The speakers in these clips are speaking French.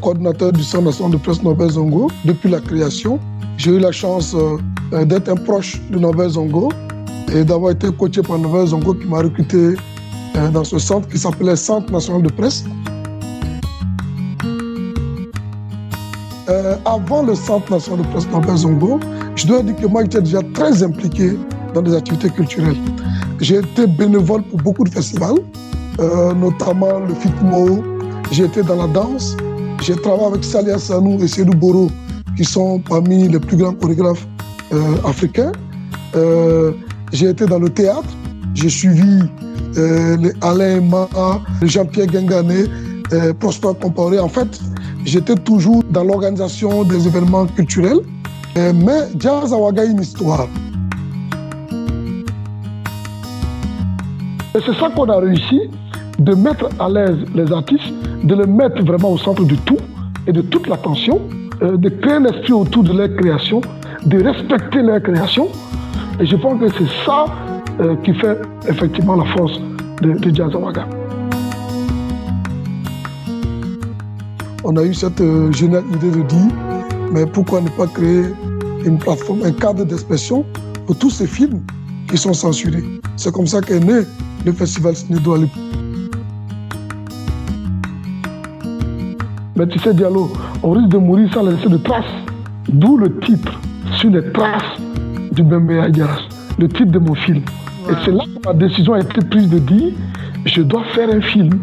coordinateur du Centre national de presse Nobel Zongo depuis la création. J'ai eu la chance d'être un proche de Nobel Zongo et d'avoir été coaché par Nobel Zongo qui m'a recruté dans ce centre qui s'appelait Centre national de presse. avant le Centre national de presse Nobel Zongo, je dois dire que moi, j'étais déjà très impliqué dans des activités culturelles. J'ai été bénévole pour beaucoup de festivals, euh, notamment le FITMO. J'ai été dans la danse. J'ai travaillé avec Salia Sanou et Sedou Boro, qui sont parmi les plus grands chorégraphes euh, africains. Euh, j'ai été dans le théâtre. J'ai suivi Alain Ma, Jean-Pierre Gengané, Prosper Comparé. En fait, j'étais toujours dans l'organisation des événements culturels. mais Jazz Awaga une histoire. Et c'est ça qu'on a réussi, de mettre à l'aise les artistes, de les mettre vraiment au centre de tout et de toute l'attention, euh, de créer un esprit autour de leur création, de respecter leur création. Et je pense que c'est ça euh, qui fait effectivement la force de, de Jazz Awaga. On a eu cette euh, géniale idée de dire, mais pourquoi ne pas créer une plateforme, un cadre d'expression pour tous ces films qui sont censurés? C'est comme ça qu'est né le festival Snedo Mais tu sais, Diallo, on risque de mourir sans laisser de traces. D'où le titre, sur les traces du Bembe Adias, le titre de mon film. Et c'est là que ma décision a été prise de dire, je dois faire un film.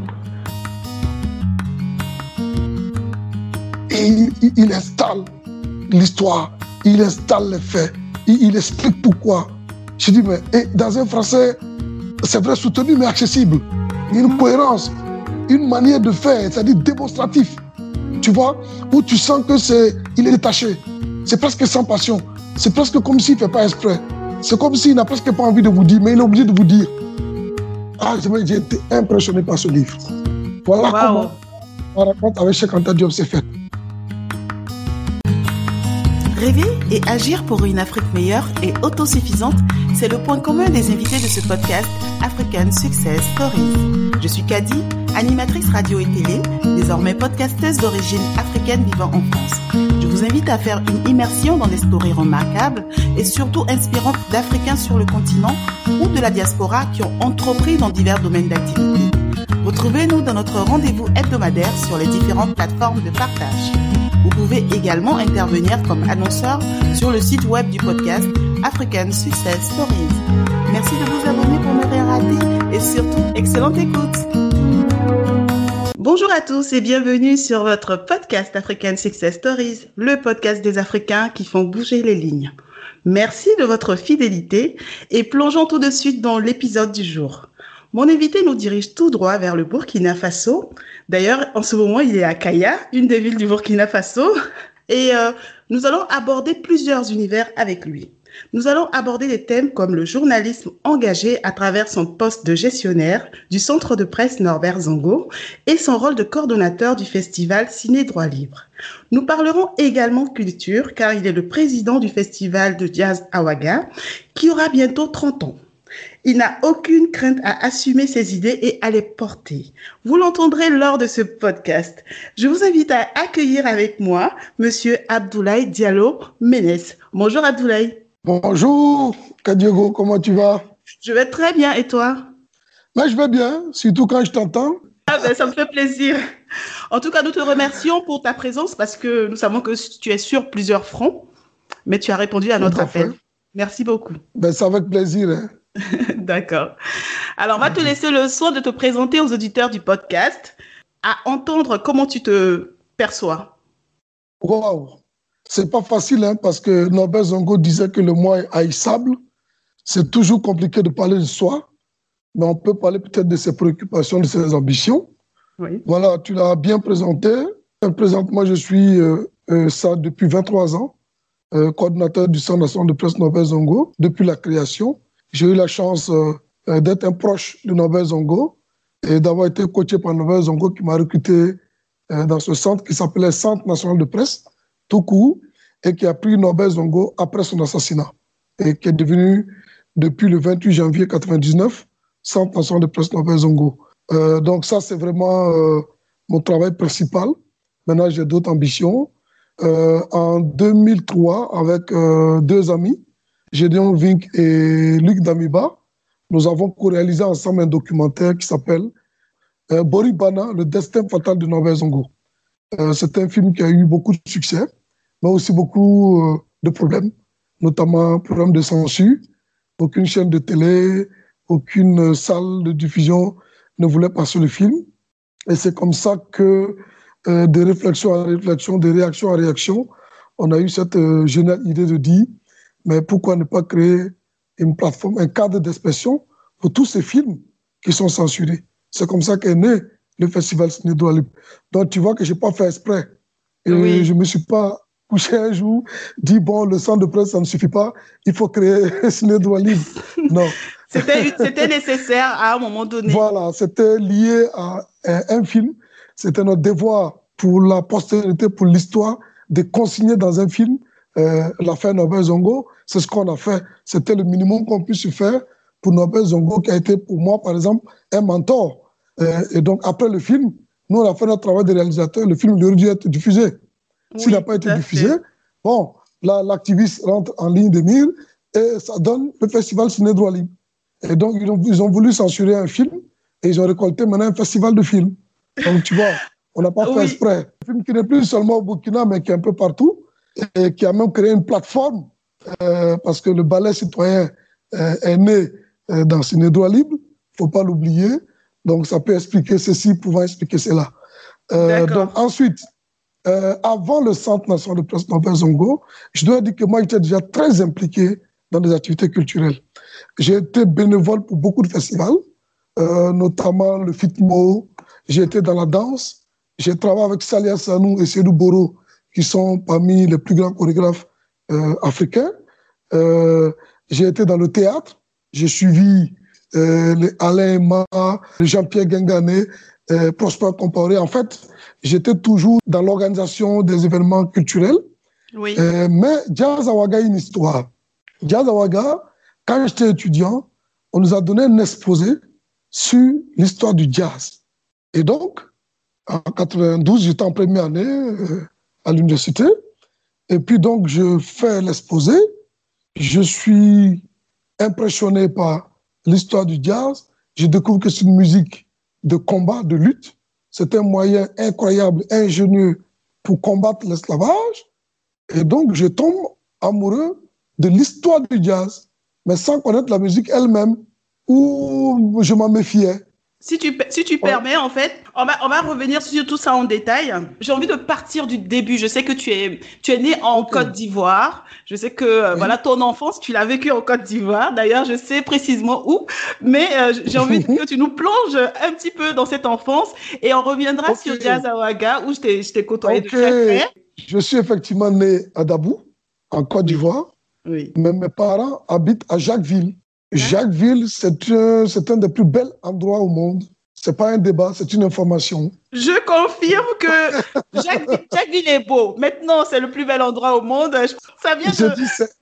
Et il, installe l'histoire, il installe les faits, il, explique pourquoi. Je dis, mais dans un français, c'est vrai, soutenu, mais accessible. Une cohérence, une manière de faire, c'est-à-dire démonstratif. Tu vois, où tu sens que c'est, il est détaché. C'est presque sans passion. C'est presque comme s'il ne fait pas exprès. C'est comme s'il n'a presque pas envie de vous dire, mais il est obligé de vous dire. Ah, j'ai été impressionné par ce livre. Voilà comment on raconte avec Cheikh Anta Diop s'est fait. Rêver et agir pour une Afrique meilleure et autosuffisante, c'est le point commun des invités de ce podcast African Success Stories. Je suis Kadi, animatrice radio et télé, désormais podcasteuse d'origine africaine vivant en France. Je vous invite à faire une immersion dans des stories remarquables et surtout inspirantes d'Africains sur le continent ou de la diaspora qui ont entrepris dans divers domaines d'activité. Retrouvez-nous dans notre rendez-vous hebdomadaire sur les différentes plateformes de partage. Vous pouvez également intervenir comme annonceur sur le site web du podcast African Success Stories. Merci de vous abonner pour ne rien rater et surtout, excellente écoute. Bonjour à tous et bienvenue sur votre podcast African Success Stories, le podcast des Africains qui font bouger les lignes. Merci de votre fidélité et plongeons tout de suite dans l'épisode du jour. Mon invité nous dirige tout droit vers le Burkina Faso. D'ailleurs, en ce moment, il est à Kaya, une des villes du Burkina Faso. Et euh, nous allons aborder plusieurs univers avec lui. Nous allons aborder des thèmes comme le journalisme engagé à travers son poste de gestionnaire du centre de presse Norbert Zongo et son rôle de coordonnateur du festival Ciné Droit Libre. Nous parlerons également culture car il est le président du festival de jazz Awaga qui aura bientôt 30 ans. Il n'a aucune crainte à assumer ses idées et à les porter. Vous l'entendrez lors de ce podcast. Je vous invite à accueillir avec moi Monsieur Abdoulaye Diallo Ménès. Bonjour Abdoulaye. Bonjour Kadiego, comment tu vas? Je vais très bien et toi? Moi je vais bien, surtout quand je t'entends. Ah ben, ça me fait plaisir. En tout cas, nous te remercions pour ta présence parce que nous savons que tu es sur plusieurs fronts, mais tu as répondu à notre appel. Merci beaucoup. Ben, c'est avec plaisir. Hein. D'accord. Alors, on va te laisser le soin de te présenter aux auditeurs du podcast, à entendre comment tu te perçois. Wow, c'est pas facile hein, parce que Norbert Zongo disait que le moi est haïssable. C'est toujours compliqué de parler de soi, mais on peut parler peut-être de ses préoccupations, de ses ambitions. Oui. Voilà, tu l'as bien présenté. Présentement, je suis euh, euh, ça depuis 23 ans, euh, coordinateur du Centre national de presse Norbert Zongo depuis la création. J'ai eu la chance euh, euh, d'être un proche de Nobel Zongo et d'avoir été coaché par Nobel Zongo qui m'a recruté euh, dans ce centre qui s'appelait Centre national de presse, tout court, et qui a pris Nobel Zongo après son assassinat et qui est devenu, depuis le 28 janvier 1999, Centre national de presse Nobel Zongo. donc ça, c'est vraiment mon travail principal. Maintenant, j'ai d'autres ambitions. Euh, en 2003, avec euh, deux amis, Gédéon Vink et Luc Damiba, nous avons co-réalisé ensemble un documentaire qui s'appelle euh, Boribana, le destin fatal de Norbert Zongo. Euh, c'est un film qui a eu beaucoup de succès, mais aussi beaucoup euh, de problèmes, notamment problème de censure. Aucune chaîne de télé, aucune salle de diffusion ne voulait passer le film. Et c'est comme ça que, de réflexion à réflexion, de réaction à réaction, on a eu cette géniale idée de dire, mais pourquoi ne pas créer une plateforme, un cadre d'expression pour tous ces films qui sont censurés? C'est comme ça qu'est né le Festival Ciné Libre. Donc tu vois que je n'ai pas fait exprès. Et Oui. je ne me suis pas couché un jour, dit, bon, le centre de presse, ça ne suffit pas, il faut créer Ciné Droit Libre. Non. C'était nécessaire à un moment donné. Voilà, c'était lié à un film. C'était notre devoir pour la postérité, pour l'histoire, de consigner dans un film euh, l'affaire Norbert Zongo. C'est ce qu'on a fait. C'était le minimum qu'on puisse faire pour Norbert Zongo, qui a été pour moi, par exemple, un mentor. Euh, et donc, après le film, nous, on a fait notre travail de réalisateur. Le film aurait dû être diffusé. S'il n'a pas été diffusé, fait. bon, là, l'activiste rentre en ligne de mire et ça donne le festival Ciné Droit Libre. Et donc, ils ont, ils ont voulu censurer un film et ils ont récolté maintenant un festival de films. Donc, tu vois, on n'a pas Oui. fait exprès. Un film qui n'est plus seulement au Burkina, mais qui est un peu partout et qui a même créé une plateforme euh, parce que le ballet citoyen euh, est né euh, dans Ciné Droit Libre, il ne faut pas l'oublier. Donc, ça peut expliquer ceci, pouvant expliquer cela. Euh, donc, ensuite, avant le Centre national de presse Norbert Zongo, je dois dire que moi, j'étais déjà très impliqué dans des activités culturelles. J'ai été bénévole pour beaucoup de festivals, notamment le FITMO. J'ai été dans la danse. J'ai travaillé avec Salia Sanou et Sedou Boro, qui sont parmi les plus grands chorégraphes euh, africains. Euh, j'ai été dans le théâtre. J'ai suivi euh, les Alain Ma, Jean-Pierre Gengané, Prosper Comparé. En fait, j'étais toujours dans l'organisation des événements culturels. Oui. Mais Jazz Awaga a une histoire. Jazz Awaga, quand j'étais étudiant, on nous a donné un exposé sur l'histoire du jazz. Et donc, en 92, j'étais en première année euh, à l'université. Et puis donc, je fais l'exposé. Je suis impressionné par l'histoire du jazz. Je découvre que c'est une musique de combat, de lutte. C'est un moyen incroyable, ingénieux pour combattre l'esclavage. Et donc, je tombe amoureux de l'histoire du jazz, mais sans connaître la musique elle-même, où je m'en méfiais. Si tu, si tu Ouais. permets, en fait, on va, on va revenir sur tout ça en détail. J'ai envie de partir du début. Je sais que tu es, tu es né en. Côte d'Ivoire. Je sais que euh, Oui. voilà ton enfance, tu l'as vécu en Côte d'Ivoire. D'ailleurs, je sais précisément où. Mais euh, j'ai envie que tu nous plonges un petit peu dans cette enfance et on reviendra sur Jazz Awaga où je t'ai je t'ai côtoyé de Ok. très près. Je suis effectivement né à Dabou, en Côte d'Ivoire, Oui. mais mes parents habitent à Jacquesville. Jacquesville, c'est un, un des plus bels endroits au monde. C'est pas un débat, c'est une information. Je confirme que Jacques, Jacquesville est beau. Maintenant, c'est le plus bel endroit au monde. Ça vient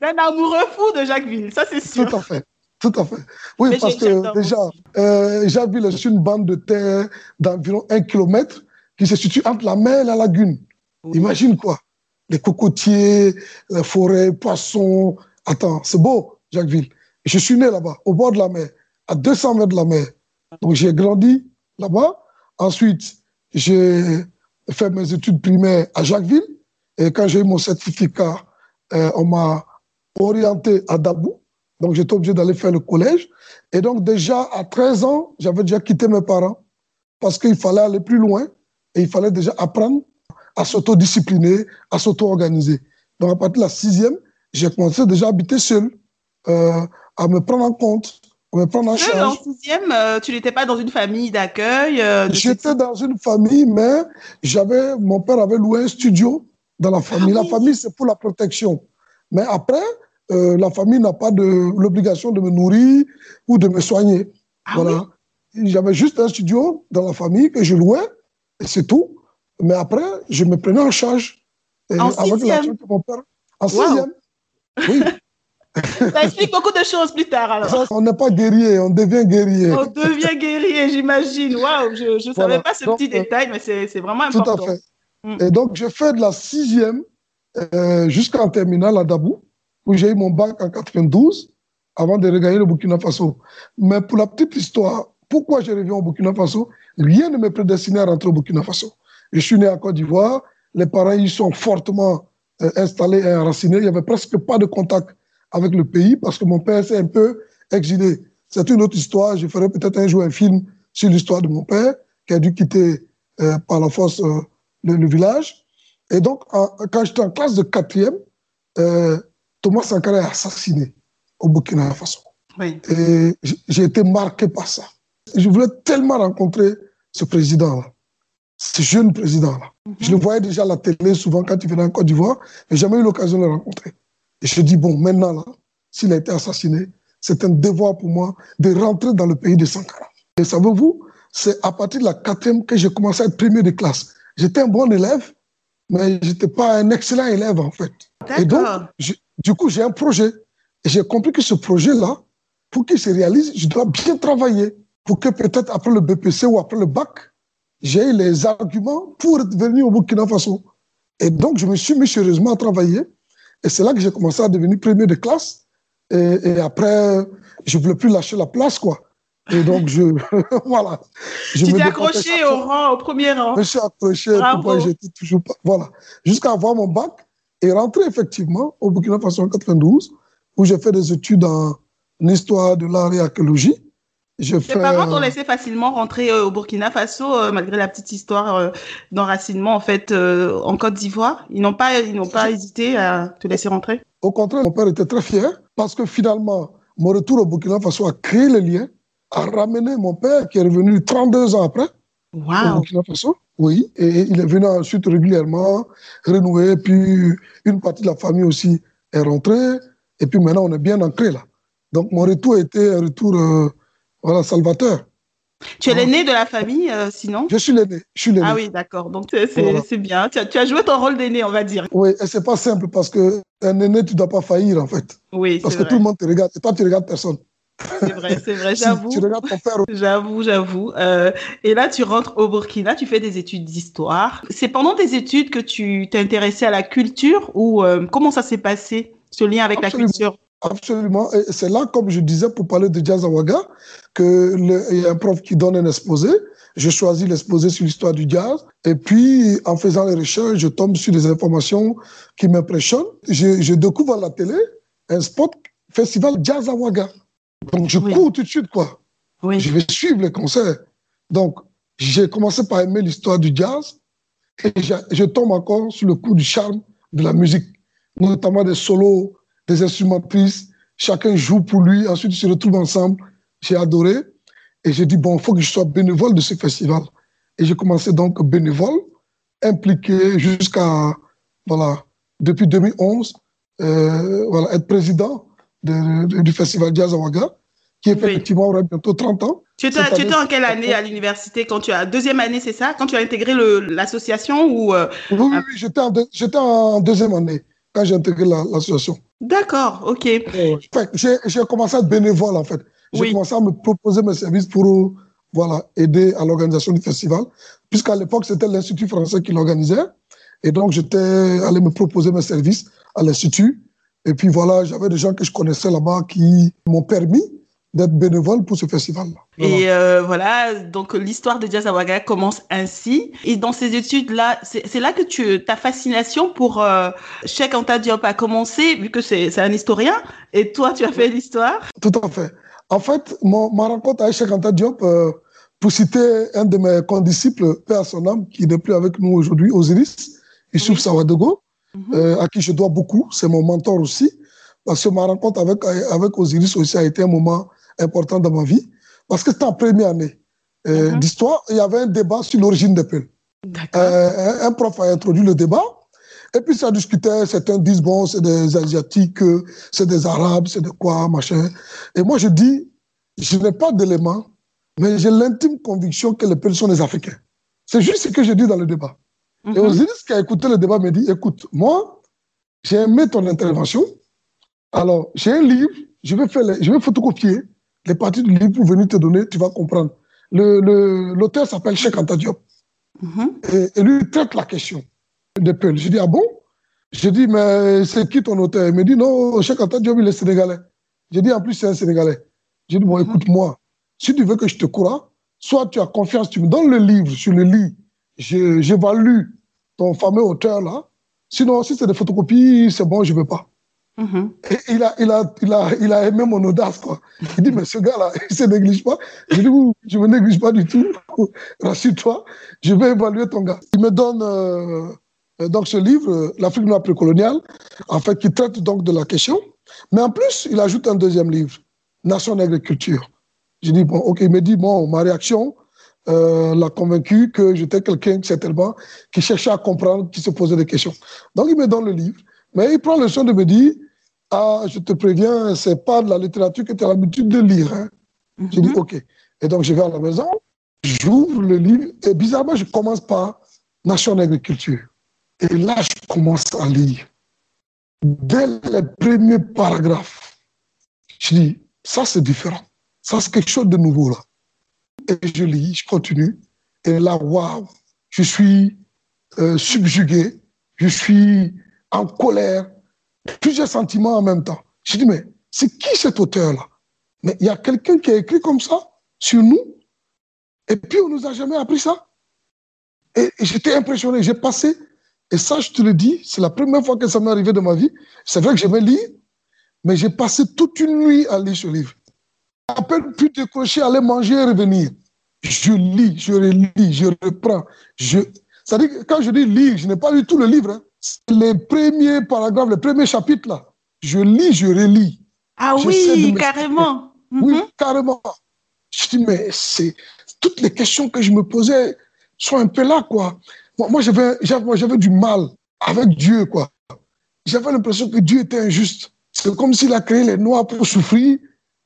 d'un amoureux fou de Jacquesville. Ça, c'est sûr. tout à fait. Tout à fait. Oui, Mais parce que déjà, euh, Jacquesville est une bande de terre d'environ un kilomètre qui se situe entre la mer et la lagune. Oui. Imagine quoi Les cocotiers, les forêts, poissons. Attends, c'est beau, Jacquesville. Je suis né là-bas, au bord de la mer, à 200 mètres de la mer. Donc j'ai grandi là-bas. Ensuite, j'ai fait mes études primaires à Jacquesville. Et quand j'ai eu mon certificat, euh, on m'a orienté à Dabou. Donc j'étais obligé d'aller faire le collège. Et donc déjà à 13 ans, j'avais déjà quitté mes parents parce qu'il fallait aller plus loin et il fallait déjà apprendre à s'autodiscipliner, à s'auto-organiser. Donc à partir de la sixième, j'ai commencé déjà à habiter seul, euh, à me prendre en compte, à me prendre en Seul en charge. sixième, euh, tu n'étais pas dans une famille d'accueil. euh, J'étais dans une famille, mais j'avais, mon père avait loué un studio dans la famille. Ah La oui. famille, c'est pour la protection. Mais après, euh, la famille n'a pas de l'obligation de me nourrir ou de me soigner. Ah oui voilà. J'avais juste un studio dans la famille que je louais, et c'est tout. Mais après, je me prenais en charge. En avec sixième l'argent de mon père. En Wow. sixième. Oui. Ça explique beaucoup de choses plus tard alors. Ça, on n'est pas guerrier, on devient guerrier. On devient guerrier, j'imagine. Waouh, je ne savais pas ce Donc, petit euh, détail, mais c'est vraiment Tout à important. fait. Mm. Et donc, j'ai fait de la sixième euh, jusqu'en terminale à Dabou, où j'ai eu mon bac en 92, avant de regagner le Burkina Faso. Mais pour la petite histoire, pourquoi je reviens au Burkina Faso? Rien ne me prédestinait à rentrer au Burkina Faso. Je suis né à Côte d'Ivoire, les parents y sont fortement euh, installés et enracinés. Il n'y avait presque pas de contact avec le pays parce que mon père s'est un peu exilé. C'est une autre histoire. Je ferai peut-être un jour un film sur l'histoire de mon père qui a dû quitter euh, par la force euh, le, village. Et donc, quand j'étais en classe de quatrième, Thomas Sankara est assassiné au Burkina Faso. Et j'ai été marqué par ça. Je voulais tellement rencontrer ce président-là ce jeune président-là. Mhm. Je le voyais déjà à la télé souvent quand il venait en Côte d'Ivoire, mais jamais eu l'occasion de le rencontrer. Et je dis, bon, maintenant, là, s'il a été assassiné, c'est un devoir pour moi de rentrer dans le pays de Sankara. Et savez-vous, c'est à partir de la quatrième que j'ai commencé à être premier de classe. J'étais un bon élève, mais je n'étais pas un excellent élève, en fait. Et donc, du coup, j'ai un projet. Et j'ai compris que ce projet-là, pour qu'il se réalise, je dois bien travailler pour que peut-être après le BPC ou après le bac, j'ai les arguments pour venir au Burkina Faso. Et donc, je me suis mis sérieusement à travailler. Et c'est là que j'ai commencé à devenir premier de classe. Et, après, je ne voulais plus lâcher la place, quoi. Et donc, je. voilà. Je tu t'es accroché au rang, au premier rang. Je me suis accroché. J'étais toujours pas. Voilà. Jusqu'à avoir mon bac et rentrer effectivement au Burkina Faso en 92, où j'ai fait des études en histoire de l'art et archéologie. Je Tes parents t'ont laissé facilement rentrer euh, au Burkina Faso, euh, malgré la petite histoire euh, d'enracinement en fait en Côte d'Ivoire? Ils n'ont pas, ils n'ont pas hésité à te laisser rentrer? Au contraire, mon père était très fier parce que finalement, mon retour au Burkina Faso a créé le lien, a ramené mon père qui est revenu 32 ans après au Burkina Faso. Oui, et il est venu ensuite régulièrement renouer. Puis une partie de la famille aussi est rentrée. Et puis maintenant, on est bien ancré là. Donc mon retour a été un retour voilà, Salvateur. Tu es l'aîné de la famille, euh, sinon Je suis l'aîné. Je suis l'aîné. Ah oui, d'accord. Donc c'est bien. Tu as, tu as, joué ton rôle d'aîné, on va dire. Oui, et c'est pas simple parce que un aîné, tu dois pas faillir en fait. Oui, Parce que tout le monde te regarde et toi, tu regardes personne. C'est vrai, c'est vrai, j'avoue. tu regardes ton père. J'avoue, j'avoue. Euh, et là, tu rentres au Burkina, tu fais des études d'histoire. C'est pendant tes études que tu t'es intéressé à la culture ou euh, comment ça s'est passé, ce lien avec la culture? Absolument. Et c'est là, comme je disais, pour parler de Jazz Awaga, qu'il y a un prof qui donne un exposé. Je choisis l'exposé sur l'histoire du jazz. Et puis, en faisant les recherches, je tombe sur des informations qui m'impressionnent. Je, découvre à la télé un spot festival Jazz Awaga. Donc, je cours tout de suite, quoi. Oui. Je vais suivre les concerts. Donc, j'ai commencé par aimer l'histoire du jazz. Et je, je tombe encore sur le coup du charme de la musique, notamment des solos des instrumentistes, chacun joue pour lui, ensuite ils se retrouvent ensemble. J'ai adoré. Et j'ai dit, bon, il faut que je sois bénévole de ce festival. Et j'ai commencé donc bénévole, impliqué jusqu'à, voilà, depuis 2011, euh, voilà, être président du festival Jazz Awaga, qui effectivement aura bientôt 30 ans. Tu étais, tu étais en quelle année à l'université? Quand tu as deuxième année, c'est ça? Quand tu as intégré l'association ou euh, Oui, oui, j'étais en, en, deuxième année quand j'ai intégré l'association. D'accord, ok. j'ai commencé à être bénévole, en fait. J'ai commencé à me proposer mes services pour voilà, aider à l'organisation du festival, puisqu'à l'époque, c'était l'Institut français qui l'organisait. Et donc, j'étais allé me proposer mes services à l'Institut. Et puis voilà, j'avais des gens que je connaissais là-bas qui m'ont permis d'être bénévole pour ce festival-là. Et euh, voilà, donc l'histoire de Jazz Awaga commence ainsi. Et dans ces études-là, c'est là que tu, ta fascination pour euh, Cheikh Anta Diop a commencé, vu que c'est un historien, et toi, tu as fait l'histoire Tout à fait. En fait, mon, ma rencontre avec Cheikh Anta Diop, euh, pour citer un de mes condisciples, Père son âme, qui n'est plus avec nous aujourd'hui, Osiris, Issouf oui. Sawadogo, mhm. euh, à qui je dois beaucoup, c'est mon mentor aussi, parce que ma rencontre avec, avec Osiris aussi a été un moment important dans ma vie, parce que c'était en première année euh, mhm. d'histoire, il y avait un débat sur l'origine des peuples. Euh, un, prof a introduit le débat, et puis ça discutait, certains disent, bon, c'est des Asiatiques, c'est des Arabes, c'est de quoi, machin. Et moi, je dis, je n'ai pas d'éléments, mais j'ai l'intime conviction que les peuples sont des Africains. C'est juste ce que je dis dans le débat. Et mhm. Osiris qui a écouté le débat me dit, écoute, moi, j'ai aimé ton intervention. Alors, j'ai un livre, je vais, faire je vais photocopier les parties du livre pour venir te donner, tu vas comprendre. L'auteur le, s'appelle Cheikh Anta Diop. Mm-hmm. et, lui, traite la question. de Peul. Je dis, ah bon? Je dis, mais c'est qui ton auteur? Il me dit, non, Cheikh Anta Diop, il est sénégalais. Je dis, en plus, c'est un sénégalais. Je dis, bon, mhm. écoute-moi, si tu veux que je te croie, soit tu as confiance, tu me donnes le livre, je le lis, j'évalue ton fameux auteur là. Sinon, si c'est des photocopies, c'est bon, je ne veux pas. Mm-hmm. Il a, il, a, il, a, il a aimé mon audace, quoi. Il dit, mais ce gars-là, il ne se néglige pas. Je dis, je ne me néglige pas du tout. Rassure-toi, je vais évaluer ton gars. Il me donne euh, donc ce livre, L'Afrique noire précoloniale, en fait, qui traite donc de la question. Mais en plus, il ajoute un deuxième livre, Nation d'agriculture. Je dis, bon, ok, il me dit, bon, ma réaction euh, l'a convaincu que j'étais quelqu'un, certainement, qui cherchait à comprendre, qui se posait des questions. Donc, il me donne le livre, mais il prend le soin de me dire, ah, je te préviens, c'est pas de la littérature que tu as l'habitude de lire. Hein. Je dis, mhm. ok. Et donc, je vais à la maison, j'ouvre le livre, et bizarrement, je commence par Nation d'agriculture. Et là, je commence à lire. Dès les premiers paragraphes, je dis, ça c'est différent. Ça, c'est quelque chose de nouveau là. Et je lis, je continue. Et là, waouh, je suis euh, subjugué, je suis en colère, plusieurs sentiments en même temps. Je dis, mais c'est qui cet auteur-là? Mais il y a quelqu'un qui a écrit comme ça sur nous, et puis on ne nous a jamais appris ça. Et, j'étais impressionné, j'ai passé, et ça, je te le dis, c'est la première fois que ça m'est arrivé de ma vie. C'est vrai que j'aimais lire, mais j'ai passé toute une nuit à lire ce livre à peine pu décrocher, aller manger et revenir. Je lis, je relis, je reprends. Je... C'est-à-dire que quand je dis lire, je n'ai pas lu tout le livre. Hein. Les premiers paragraphes, les premiers chapitres, là. Je lis, je relis. Ah oui, carrément. Oui, mhm. carrément. Je dis, mais c'est toutes les questions que je me posais sont un peu là, quoi. Moi, j'avais, j'avais du mal avec Dieu, quoi. J'avais l'impression que Dieu était injuste. C'est comme s'il a créé les Noirs pour souffrir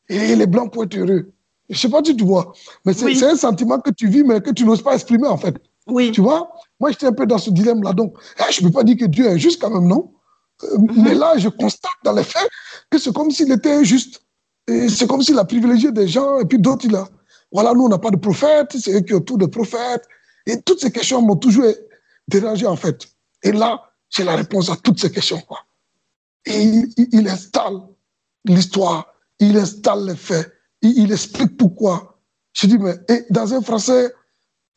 et les blancs pour être heureux. Je ne sais pas si tu vois, mais c'est un sentiment que tu vis, mais que tu n'oses pas exprimer, en fait. Oui. Tu vois? Moi, j'étais un peu dans ce dilemme-là. Donc, eh, je ne peux pas dire que Dieu est injuste quand même, non? Euh, mhm. Mais là, je constate dans les faits que c'est comme s'il était injuste. C'est comme s'il a privilégié des gens, et puis d'autres, il a. Voilà, nous, on n'a pas de prophète, c'est eux qui ont tout de prophètes. Et toutes ces questions m'ont toujours dérangé, en fait. Et là, j'ai la réponse à toutes ces questions. Quoi. Et il installe l'histoire il installe les faits, il, explique pourquoi. Je dis, mais dans un français,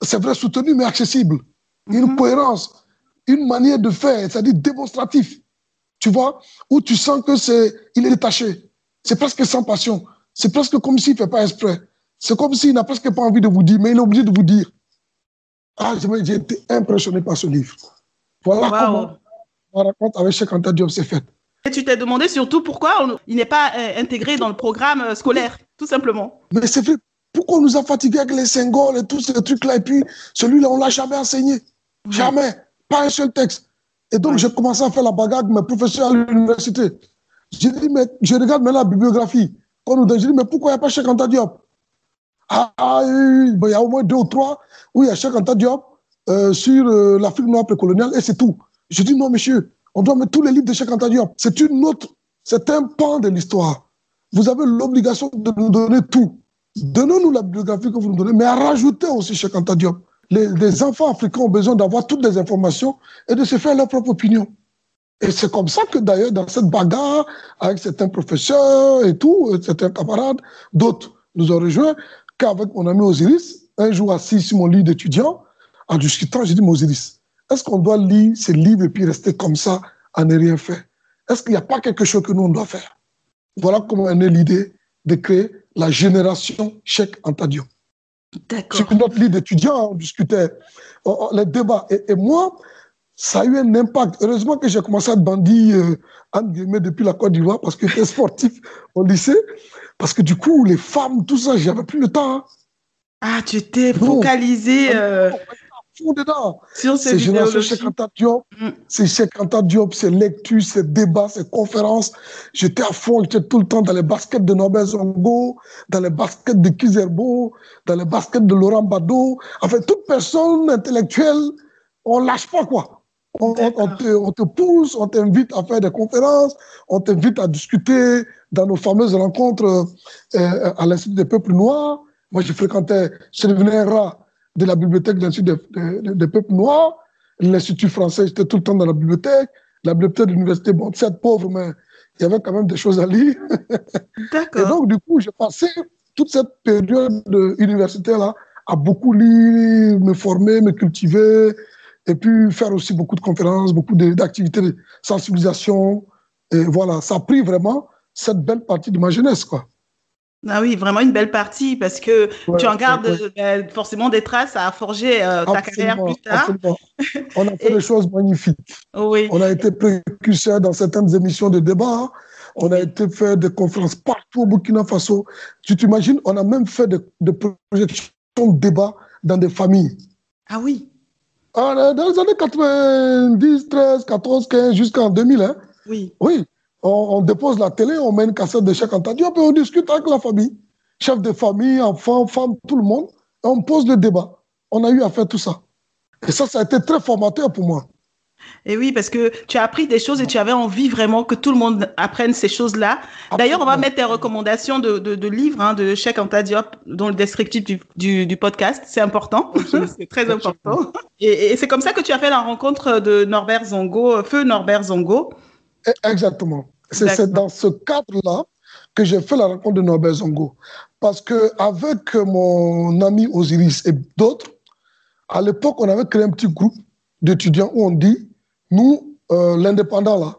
c'est vrai, soutenu, mais accessible. Une mhm. cohérence, une manière de faire, c'est-à-dire démonstratif. Tu vois, où tu sens que c'est, il est détaché. C'est presque sans passion. C'est presque comme s'il ne fait pas exprès. C'est comme s'il n'a presque pas envie de vous dire, mais il est obligé de vous dire. Ah, j'ai été impressionné par ce livre. Voilà comment ma rencontre avec Cheikh Anta Diop s'est faite. Et tu t'es demandé surtout pourquoi il n'est pas euh, intégré dans le programme euh, scolaire, tout simplement. Mais c'est fait. Pourquoi on nous a fatigués avec les symboles et tous ces trucs-là Et puis, celui-là, on ne l'a jamais enseigné. Jamais. Pas un seul texte. Et donc, j'ai commencé à faire la bagarre avec mes professeurs à l'université. J'ai dit, mais je regarde maintenant la bibliographie. Quand nous j'ai dit, mais pourquoi il n'y a pas Cheikh Anta Diop? Ah, ah il y a au moins deux ou trois où il y a Cheikh Anta Diop euh, sur l'Afrique noire précoloniale et c'est tout. Je dis, non, monsieur, on doit mettre tous les livres de Cheikh Anta Diop. C'est une autre, c'est un pan de l'histoire. Vous avez l'obligation de nous donner tout. Donnez-nous la biographie que vous nous donnez, mais à rajouter aussi Cheikh Anta Diop. Les, enfants africains ont besoin d'avoir toutes les informations et de se faire leur propre opinion. Et c'est comme ça que d'ailleurs, dans cette bagarre, avec certains professeurs et tout, euh, certains camarades, d'autres nous ont rejoints, qu'avec mon ami Osiris, un jour assis sur mon lit d'étudiant, en discutant, j'ai dit, Osiris, est-ce qu'on doit lire ces livres et puis rester comme ça à ne rien faire? Est-ce qu'il n'y a pas quelque chose que nous, on doit faire? Voilà comment est née l'idée de créer la génération Cheikh Antadio. D'accord. Sur notre lit d'étudiants, on discutait oh, les débats. Et, moi, ça a eu un impact. Heureusement que j'ai commencé à être bandit, euh, depuis la Côte d'Ivoire, parce que j'étais sportif au lycée. Parce que du coup, les femmes, tout ça, j'avais plus le temps. Hein. Ah, tu t'es focalisé. Euh, dedans. C'est Génération Cheikh Anta Diop, mm. c'est Cheikh Anta Diop, c'est lecture, c'est débat, c'est conférence. J'étais à fond, j'étais tout le temps dans les baskets de Nobel Zongo, dans les baskets de Kizerbo, dans les baskets de Laurent Bado. Enfin, toute personne intellectuelle, on lâche pas quoi. On, te, pousse, on t'invite à faire des conférences, on t'invite à discuter dans nos fameuses rencontres euh, à l'Institut des peuples noirs. Moi, je fréquentais, je devenais un rat de la bibliothèque de l'Institut des, peuples noirs. l'Institut français, j'étais tout le temps dans la bibliothèque. La bibliothèque de l'université, bon, c'est pauvre, mais il y avait quand même des choses à lire. D'accord. Et donc, du coup, j'ai passé toute cette période universitaire-là à beaucoup lire, me former, me cultiver, et puis faire aussi beaucoup de conférences, beaucoup d'activités de sensibilisation. Et voilà, ça a pris vraiment cette belle partie de ma jeunesse, quoi. Ah oui, vraiment une belle partie parce que tu en gardes ben, forcément des traces à forger euh, ta carrière plus tard. On a fait des choses magnifiques. Oui. On a été précurseurs dans certaines émissions de débat. On a été faire des conférences partout au Burkina Faso. Tu t'imagines, on a même fait des, projections de débat dans des familles. Ah oui. dans les années 90, 13, 14, 15, jusqu'en 2000. Hein. Oui. Oui on, dépose la télé, on met une cassette de Cheikh Anta Diop et on discute avec la famille. Chef de famille, enfants, femmes, tout le monde. Et on pose le débat. On a eu à faire tout ça. Et ça, ça a été très formateur pour moi. Et oui, parce que tu as appris des choses et tu avais envie vraiment que tout le monde apprenne ces choses-là. D'ailleurs, on va mettre tes recommandations de, de, livres hein, de Cheikh Anta Diop dans le descriptif du, du, podcast. C'est important. c'est très important. Et, et c'est comme ça que tu as fait la rencontre de Norbert Zongo, Feu Norbert Zongo. Eh, exactement. C'est dans ce cadre-là que j'ai fait la rencontre de Norbert Zongo. Parce qu'avec mon ami Osiris et d'autres, à l'époque, on avait créé un petit groupe d'étudiants où on dit, nous, euh, l'indépendant, là,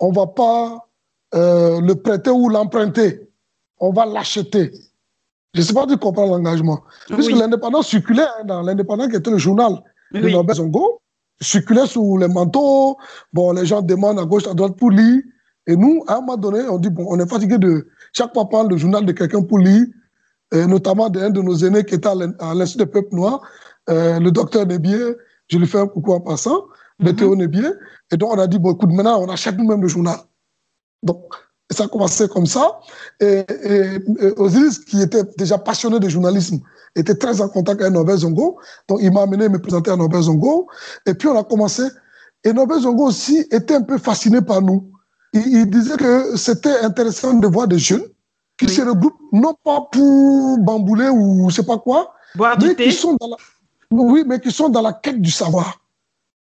on ne va pas euh, le prêter ou l'emprunter, on va l'acheter. Je ne sais pas si tu comprends l'engagement. Puisque l'indépendant circulait hein, dans l'indépendant qui était le journal de Norbert Zongo circulait sous les manteaux. Bon, les gens demandent à gauche, à droite pour lire. Et nous, à un moment donné, on dit, bon, on est fatigué de chaque fois prendre le journal de quelqu'un pour lire, et notamment d'un de nos aînés qui était à l'Institut des peuples noirs, euh, le docteur Nebier, je lui fais un coucou en passant, le mhm. Théo Nebier. Et donc, on a dit, bon, écoute, maintenant, on achète nous-mêmes le journal. Donc, ça a commencé comme ça. Et, Osiris, qui était déjà passionné de journalisme, était très en contact avec Norbert Zongo. Donc, il m'a amené à me présenter à Norbert Zongo. Et puis, on a commencé. Et Norbert Zongo aussi était un peu fasciné par nous. Il, disait que c'était intéressant de voir des jeunes qui se regroupent, non pas pour bambouler ou je sais pas quoi, mais qui sont dans la, oui, mais qui sont dans la quête du savoir.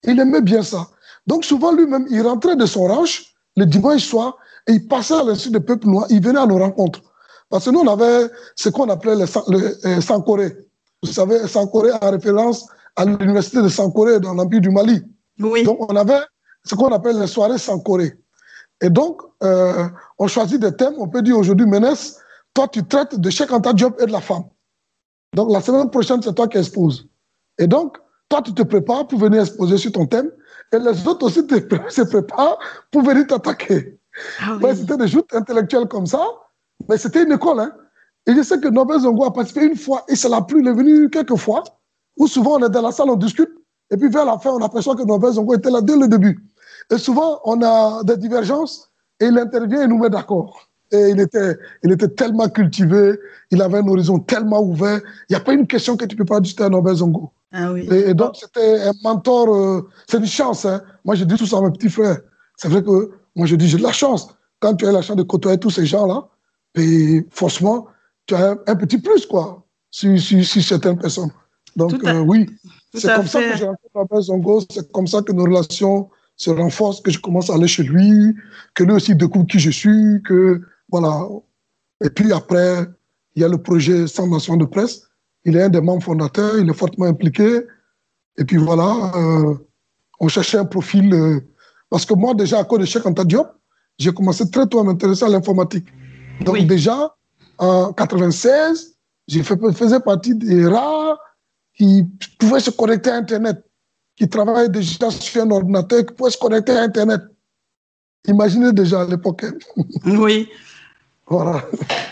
Il aimait bien ça. Donc, souvent, lui-même, il rentrait de son ranch le dimanche soir et il passait à l'institut des peuples noirs, il venait à nos rencontres. Parce que nous, on avait ce qu'on appelait le, le euh, Sankoré. Vous savez, Sankoré en référence à l'université de Sankoré dans l'Empire du Mali. Oui. Donc, on avait ce qu'on appelle les soirées Sankoré. Et donc, euh, on choisit des thèmes. On peut dire aujourd'hui, Ménès, toi, tu traites de Cheikh Anta Diop et de la femme. Donc, la semaine prochaine, c'est toi qui exposes. Et donc, toi, tu te prépares pour venir exposer sur ton thème. Et les autres aussi se préparent pour venir t'attaquer. Ah c'était des joutes intellectuelles comme ça, mais c'était une école. Hein. Et je sais que Nobel Zongo a participé une fois, et c'est la plus, il est venu quelques fois, où souvent on est dans la salle, on discute, et puis vers la fin, on aperçoit que Nobel Zongo était là dès le début. Et souvent, on a des divergences, et il intervient et nous met d'accord. Et il était, il était tellement cultivé, il avait un horizon tellement ouvert. Il n'y a pas une question que tu ne peux pas discuter à Nobel Zongo. Ah oui. et, donc, c'était un mentor. Euh, c'est une chance. Hein. Moi, je dis tout ça à mes petits frères. C'est vrai que moi, je dis, j'ai de la chance. Quand tu as la chance de côtoyer tous ces gens-là, et forcément, tu as un, petit plus, quoi, si, si, si certaines personnes. Donc, euh, oui, c'est comme ça que j'ai rencontré Zongo, c'est comme ça que nos relations se renforcent, que je commence à aller chez lui, que lui aussi découvre qui je suis, que, voilà. Et puis après, il y a le projet Sans Nation de Presse. Il est un des membres fondateurs, il est fortement impliqué. Et puis voilà, euh, on cherchait un profil euh, parce que moi, déjà, à cause de Cheikh Anta Diop, j'ai commencé très tôt à m'intéresser à l'informatique. Donc déjà, en 96, je faisais partie des rares qui pouvaient se connecter à Internet, qui travaillaient déjà sur un ordinateur, qui pouvaient se connecter à Internet. Imaginez déjà à l'époque. Hein. Oui. Voilà.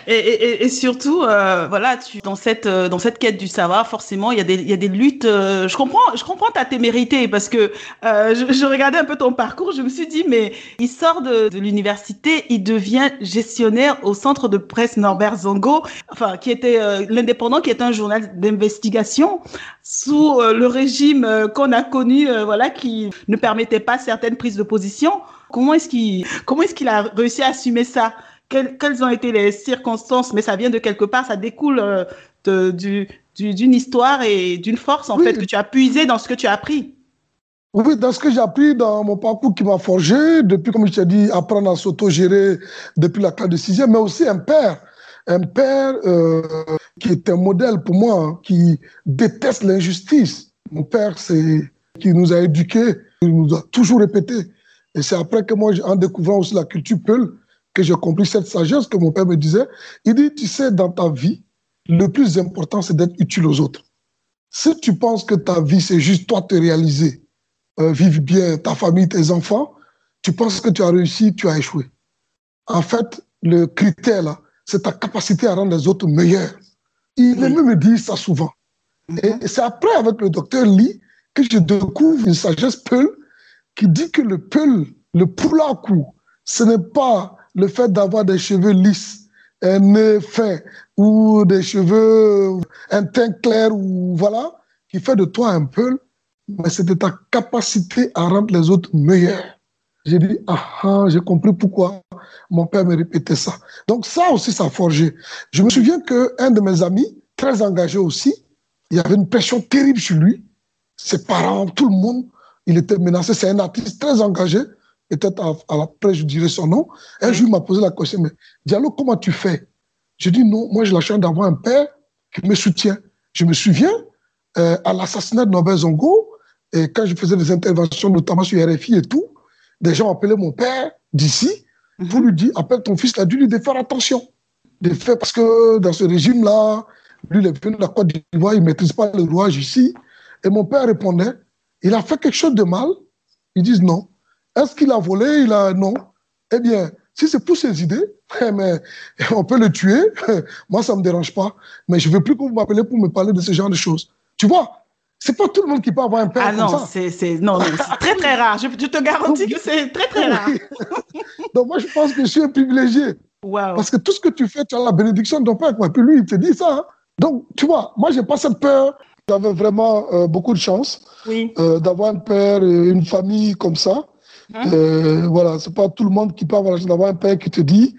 Et, et, et, surtout, euh, voilà, tu, dans cette euh, dans cette quête du savoir, forcément, il y a des il y a des luttes. Euh, je comprends, je comprends ta témérité parce que euh, je, je, regardais un peu ton parcours, je me suis dit, mais il sort de, de l'université, il devient gestionnaire au centre de presse Norbert Zongo, enfin, qui était l'indépendant, qui est un journal d'investigation sous le régime qu'on a connu, voilà, qui ne permettait pas certaines prises de position. Comment est-ce qu'il comment est-ce qu'il a réussi à assumer ça? Quelles, ont été les circonstances, mais ça vient de quelque part, ça découle euh, d'une histoire et d'une force en fait que tu as puisé dans ce que tu as appris. Oui, dans ce que j'ai appris dans mon parcours qui m'a forgé, depuis, comme je t'ai dit, apprendre à s'auto-gérer depuis la classe de sixième, mais aussi un père. Un père euh, qui est un modèle pour moi, hein, qui déteste l'injustice. Mon père, c'est qui nous a éduqués, il nous a toujours répété. Et c'est après que moi, en découvrant aussi la culture Peul, que j'ai compris cette sagesse que mon père me disait. Il dit, tu sais, dans ta vie, le plus important, c'est d'être utile aux autres. Si tu penses que ta vie, c'est juste toi te réaliser, euh, vivre bien, ta famille, tes enfants, tu penses que tu as réussi, tu as échoué. En fait, le critère, là, c'est ta capacité à rendre les autres meilleurs. Il oui. me dit ça souvent. Mm -hmm. Et c'est après, avec le docteur Lee, que je découvre une sagesse Peul qui dit que le Peul, le poulakou, ce n'est pas le fait d'avoir des cheveux lisses, un nez fin ou des cheveux, un teint clair ou voilà, qui fait de toi un Peul, mais c'est de ta capacité à rendre les autres meilleurs. J'ai dit, ah, ah j'ai compris pourquoi mon père me répétait ça. Donc ça aussi, ça a forgé. Je me souviens qu'un de mes amis, très engagé aussi, il y avait une pression terrible sur lui. Ses parents, tout le monde, il était menacé. C'est un artiste très engagé. Peut-être après, je dirai son nom. Un jour, il m'a posé la question, mais Diallo, comment tu fais? Je dis, non, moi, j'ai la chance d'avoir un père qui me soutient. Je me souviens, euh, à l'assassinat de Norbert Zongo, et quand je faisais des interventions, notamment sur RFI et tout, des gens appelaient mon père d'ici pour lui dire appelle ton fils, dû lui de faire attention. De faire, parce que dans ce régime-là, lui, il est venu de la Côte d'Ivoire, il ne maîtrise pas le rouage ici. Et mon père répondait il a fait quelque chose de mal? Ils disent non. Est-ce qu'il a volé? Il a non. Eh bien, si c'est pour ses idées, mais on peut le tuer. Moi, ça ne me dérange pas. Mais je ne veux plus que vous m'appelez pour me parler de ce genre de choses. Tu vois? C'est pas tout le monde qui peut avoir un père ah non, comme ça. C'est, non, non, c'est très très rare. Je, je te garantis que c'est très très rare. Donc moi, je pense que je suis un privilégié. Wow. Parce que tout ce que tu fais, tu as la bénédiction de ton père. Et puis lui, il te dit ça. Hein. Donc, tu vois, moi, j'ai pas cette peur. J'avais vraiment euh, beaucoup de chance oui. euh, d'avoir un père et une famille comme ça. Hein? Euh, voilà, c'est pas tout le monde qui peut avoir la chance d'avoir un père qui te dit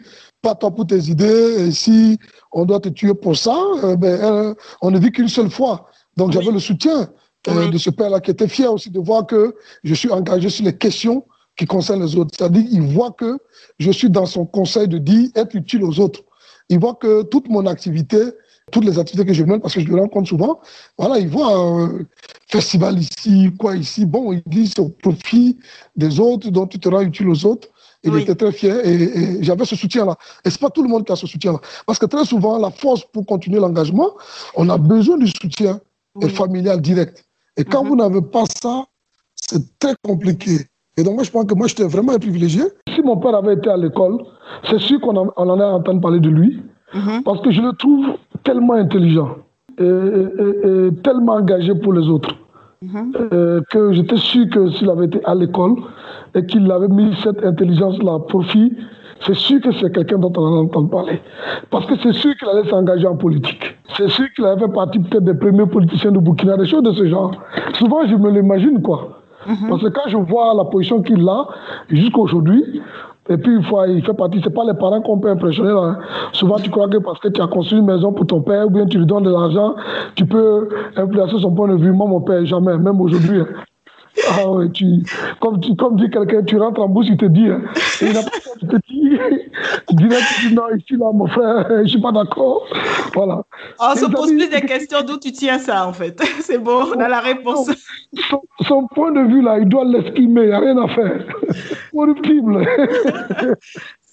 pas toi pour tes idées. Et si on doit te tuer pour ça, euh, ben, euh, on ne vit qu'une seule fois. Donc, Oui. j'avais le soutien euh, de ce père-là qui était fier aussi de voir que je suis engagé sur les questions qui concernent les autres. C'est-à-dire, il voit que je suis dans son conseil de dire être utile aux autres. Il voit que toute mon activité, toutes les activités que je mène, parce que je le rencontre souvent, voilà, il voit un festival ici, quoi ici. Bon, il dit c'est au profit des autres, dont tu te rends utile aux autres. Il Oui. était très fier et, et j'avais ce soutien-là. Et c'est pas tout le monde qui a ce soutien-là. Parce que très souvent, la force pour continuer l'engagement, on a besoin du soutien Oui. familial direct. Et quand Mhm. vous n'avez pas ça, c'est très compliqué. Et donc, moi, je pense que moi, j'étais vraiment un privilégié. Si mon père avait été à l'école, c'est sûr qu'on en, on en a entendu parler de lui, Mhm. parce que je le trouve tellement intelligent et, et- et- et tellement engagé pour les autres, Mhm. euh, que j'étais sûr que s'il avait été à l'école et qu'il avait mis cette intelligence-là à profit, c'est sûr que c'est quelqu'un dont on en entend parler. Parce que c'est sûr qu'il allait s'engager en politique. C'est sûr qu'il avait fait partie peut-être des premiers politiciens de Burkina, des choses de ce genre. Souvent, je me l'imagine, quoi. Parce que quand je vois la position qu'il a jusqu'à aujourd'hui, et puis une fois, il fait partie, c'est pas les parents qu'on peut impressionner. là, hein. Souvent, tu crois que parce que tu as construit une maison pour ton père, ou bien tu lui donnes de l'argent, tu peux influencer son point de vue. Moi, mon père, jamais, même aujourd'hui. Ah ouais, tu, comme, tu, comme dit quelqu'un, tu rentres en bouche, il te dit, hein, et il n'a pas il te dit, direct, tu dis non, ici, là, mon frère, je suis pas d'accord. Voilà. On Et se pose plus des questions d'où tu tiens ça en fait. C'est bon, on a la réponse. son, son point de vue là, il doit l'exprimer, il n'y a rien à faire. Horrible.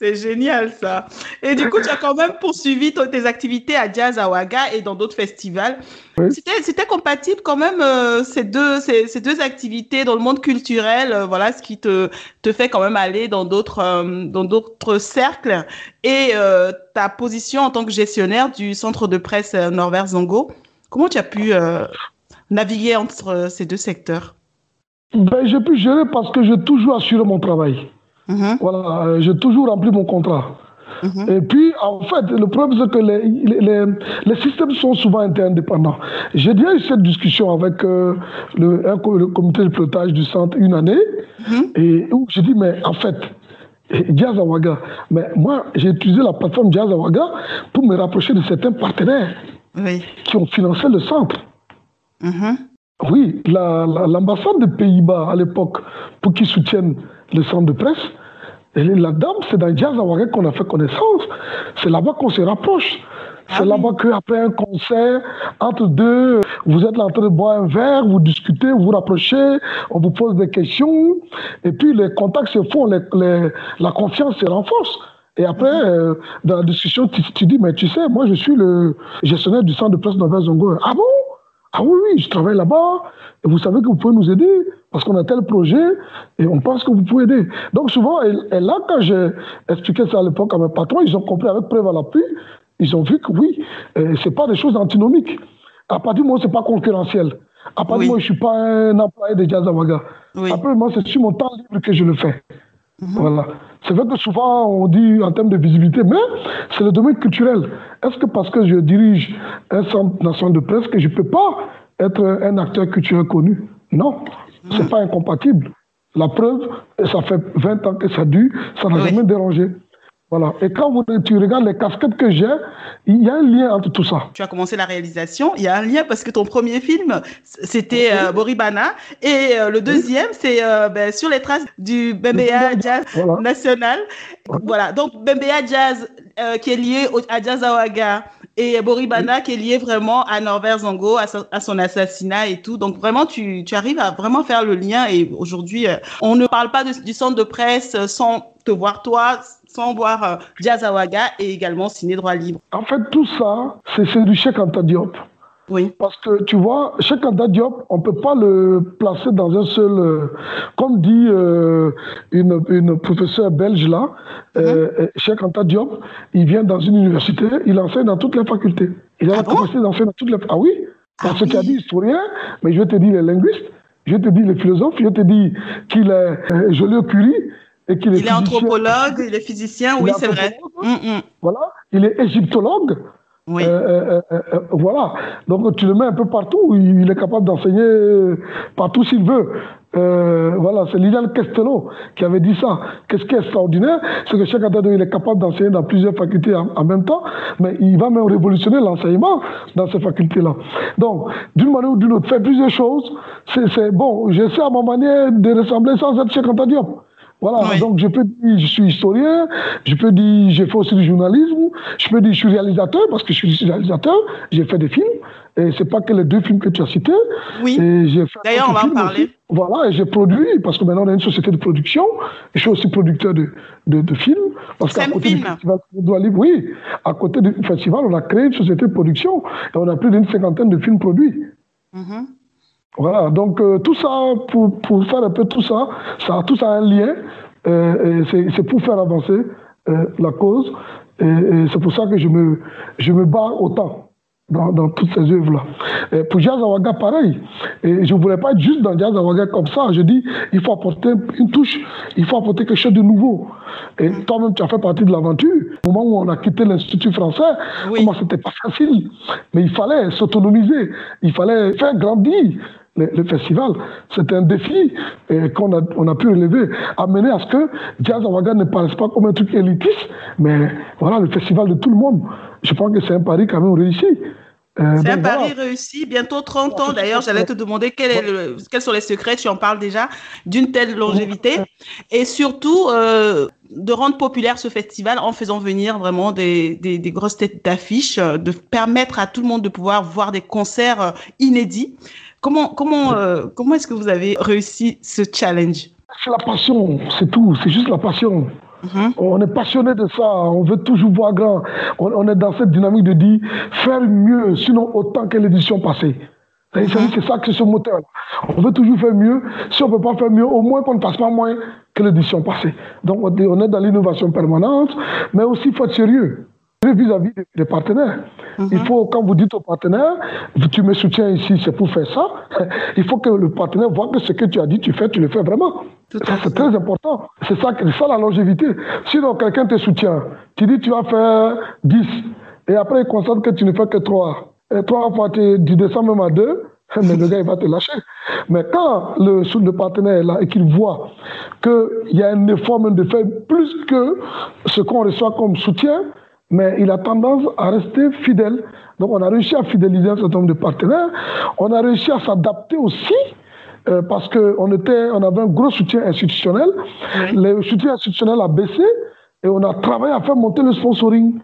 C'est génial ça. Et du coup, tu as quand même poursuivi tes activités à Jazz à Ouaga et dans d'autres festivals. Oui. C'était, compatible quand même euh, ces deux ces, ces deux activités dans le monde culturel. euh, voilà, ce qui te te fait quand même aller dans d'autres euh, dans d'autres cercles et ta position en tant que gestionnaire du centre de presse Norbert Zongo. Comment tu as pu naviguer entre ces deux secteurs? Ben, j'ai pu gérer parce que j'ai toujours assuré mon travail. Mhm, Voilà, euh, j'ai toujours rempli mon contrat. mhm. Et puis, en fait, le problème, c'est que les, les, les- systèmes sont souvent interdépendants. J'ai déjà eu cette discussion avec euh, le, le comité de pilotage du centre une année, Mhm. et où j'ai dit, mais en fait, Jazz Awaga, mais moi, j'ai utilisé la plateforme Jazz Awaga pour me rapprocher de certains partenaires Oui. qui ont financé le centre. Oui, l'ambassade des Pays-Bas à l'époque, pour qu'ils soutiennent le centre de presse, et la dame, c'est dans Jazz qu'on a fait connaissance. C'est là-bas qu'on se rapproche. Ah c'est là-bas qu'après un concert, entre deux, vous êtes là en train de boire un verre, vous discutez, vous vous rapprochez, on vous pose des questions, et puis les contacts se font, la confiance se renforce. Et après, mhm. euh, dans la discussion, tu, dis, mais tu sais, moi je suis le gestionnaire du centre de presse Nouvelle Zongo. Ah bon? Ah oui, oui, je travaille là-bas, et vous savez que vous pouvez nous aider, parce qu'on a tel projet, et on pense que vous pouvez aider. Donc souvent, et, là, quand j'ai expliqué ça à l'époque à mes patrons, ils ont compris avec preuve à l'appui, ils ont vu que oui, euh, c'est pas des choses antinomiques. À partir du moment où c'est pas concurrentiel, à partir du moment où je suis pas un employé de Jazawaga, après moi c'est sur mon temps libre que je le fais. Mhm. Voilà. C'est vrai que souvent on dit en termes de visibilité, mais c'est le domaine culturel. Est-ce que parce que je dirige un centre national de presse que je ne peux pas être un acteur culturel connu? Non, ce n'est mhm. pas incompatible. La preuve, ça fait 20 ans que ça dure, ça n'a jamais dérangé. Voilà. Et quand vous, tu regardes les casquettes que j'ai, il y a un lien entre tout ça. Tu as commencé la réalisation, il y a un lien parce que ton premier film, c'était euh, Boribana, et euh, le deuxième, c'est euh, ben, sur les traces du Bembea Jazz National. Voilà. Donc, Bembea Jazz, qui est lié à Jazz Awaga, et Boribana, qui est lié vraiment à Norbert Zongo, à, son assassinat et tout. Donc, vraiment, tu, tu, arrives à vraiment faire le lien. Et aujourd'hui, on ne parle pas du centre de presse sans te voir toi sans voir euh, Diazawaga et également signer droit libre. En fait, tout ça, c'est du chèque Anta Diop. Oui. Parce que tu vois, Cheikh Anta Diop, on ne peut pas le placer dans un seul. Euh, comme dit euh, une, une, professeure belge là, mm Cheikh Anta Diop, il vient dans une université, il enseigne dans toutes les facultés. Il a ah la capacité d'enseigner dans toutes les. Ah oui Parce ah, qu'il a dit historien, mais je vais te dire les linguistes, je vais te dire les philosophes, je vais te dire qu'il est joli au Il est, anthropologue, il est physicien, oui, c'est vrai. Mm, mm. Voilà, il est égyptologue. Oui. Euh, euh, euh, voilà. Donc tu le mets un peu partout. Il est capable d'enseigner partout s'il veut. voilà, c'est Liliane Castello qui avait dit ça. Qu'est-ce qui est extraordinaire C'est que chaque adade, il est capable d'enseigner dans plusieurs facultés en, même temps, mais il va même révolutionner l'enseignement dans ces facultés-là. Donc, d'une manière ou d'une autre, faire plusieurs choses, c'est bon. J'essaie à ma manière de ressembler sans être Cheikh Anta voilà, donc je peux dire je suis historien, je peux dire j'ai fait aussi du journalisme, je peux dire je suis réalisateur parce que je suis réalisateur, j'ai fait des films, et c'est pas que les deux films que tu as cités. Oui. D'ailleurs, on va en parler. Voilà, et j'ai produit, parce que maintenant on est une société de production, je suis aussi producteur de, de, films. Parce qu'à côté film. du festival oui, à côté du festival, on a créé une société de production, et on a plus d'une cinquantaine de films produits. Mm voilà, donc euh, tout ça, pour, pour, faire un peu tout ça, ça tout ça a un lien, euh, c'est pour faire avancer euh, la cause, et, et c'est pour ça que je me, je me bats autant dans, dans toutes ces œuvres-là. Pour Jazz Awaga, pareil. Et je ne voulais pas être juste dans Jazz Awaga comme ça. Je dis, il faut apporter une touche, il faut apporter quelque chose de nouveau. Et toi-même, tu as fait partie de l'aventure. Au moment où on a quitté l'Institut français, oui. c'était pas facile. Mais il fallait s'autonomiser, il fallait faire grandir le, festival. C'est un défi qu'on a, on a pu relever, amener à ce que Jazz Awaga ne paraisse pas comme un truc élitiste, mais voilà, le festival de tout le monde. Je pense que c'est un pari quand même réussi. Euh, c'est un pari réussi, bientôt 30 ans. D'ailleurs, j'allais te demander quel est le, quels sont les secrets, tu en parles déjà, d'une telle longévité. Et surtout, euh, de rendre populaire ce festival en faisant venir vraiment des, des, des grosses têtes d'affiches, de permettre à tout le monde de pouvoir voir des concerts euh, inédits. Comment, comment, euh, comment est-ce que vous avez réussi ce challenge? C'est la passion, c'est tout, c'est juste la passion. Mhm. On est passionné de ça, on veut toujours voir grand. On, est dans cette dynamique de dire faire mieux, sinon autant que l'édition passée. Mhm. C'est ça que c'est ce moteur. On veut toujours faire mieux. Si on ne peut pas faire mieux, au moins qu'on ne passe pas moins que l'édition passée. Donc on est dans l'innovation permanente, mais aussi faut être sérieux vis-à-vis des partenaires? Il mhm. faut, quand vous dites au partenaire, tu me soutiens ici, c'est pour faire ça, il faut que le partenaire voit que ce que tu as dit, tu fais, tu le fais vraiment. C'est très important. C'est ça, ça la longévité. Sinon, quelqu'un te soutient, tu dis tu vas faire 10, et après il constate que tu ne fais que 3. Et 3 fois, tu, descends même à 2, mais le gars, il va te lâcher. Mais quand le, le partenaire est là et qu'il voit qu'il y a un effort même de faire plus que ce qu'on reçoit comme soutien, mais il a tendance à rester fidèle. Donc on a réussi à fidéliser un certain nombre de partenaires. On a réussi à s'adapter aussi euh, parce qu'on on avait un gros soutien institutionnel. Le soutien institutionnel a baissé et on a travaillé à faire monter le sponsoring.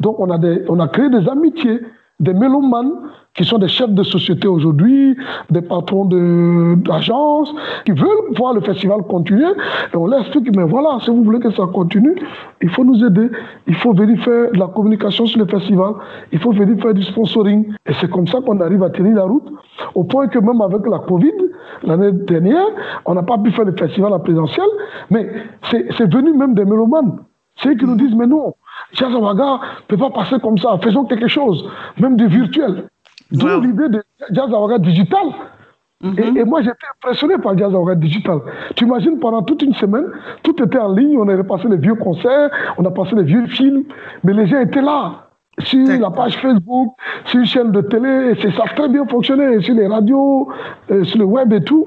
Donc on a, des, on a créé des amitiés, des mélomanes qui sont des chefs de société aujourd'hui, des patrons d'agences, qui veulent voir le festival continuer. Et on leur explique, mais voilà, si vous voulez que ça continue, il faut nous aider. Il faut venir faire la communication sur le festival. Il faut venir faire du sponsoring. Et c'est comme ça qu'on arrive à tenir la route. Au point que même avec la Covid, l'année dernière, on n'a pas pu faire le festival en présentiel. Mais c'est venu même des mélomanes. C'est eux qui nous disent, mais non, Jazawaga ne peut pas passer comme ça. Faisons quelque chose, même du virtuel. D'où l'idée de Jazz Digital. Mhm. et, moi, j'étais impressionné par Jazz Digital. Tu imagines, pendant toute une semaine, tout était en ligne. On avait passé les vieux concerts, on a passé les vieux films, mais les gens étaient là. Sur la page Facebook, sur une chaîne de télé, et ça a très bien fonctionné, sur les radios, sur le web et tout.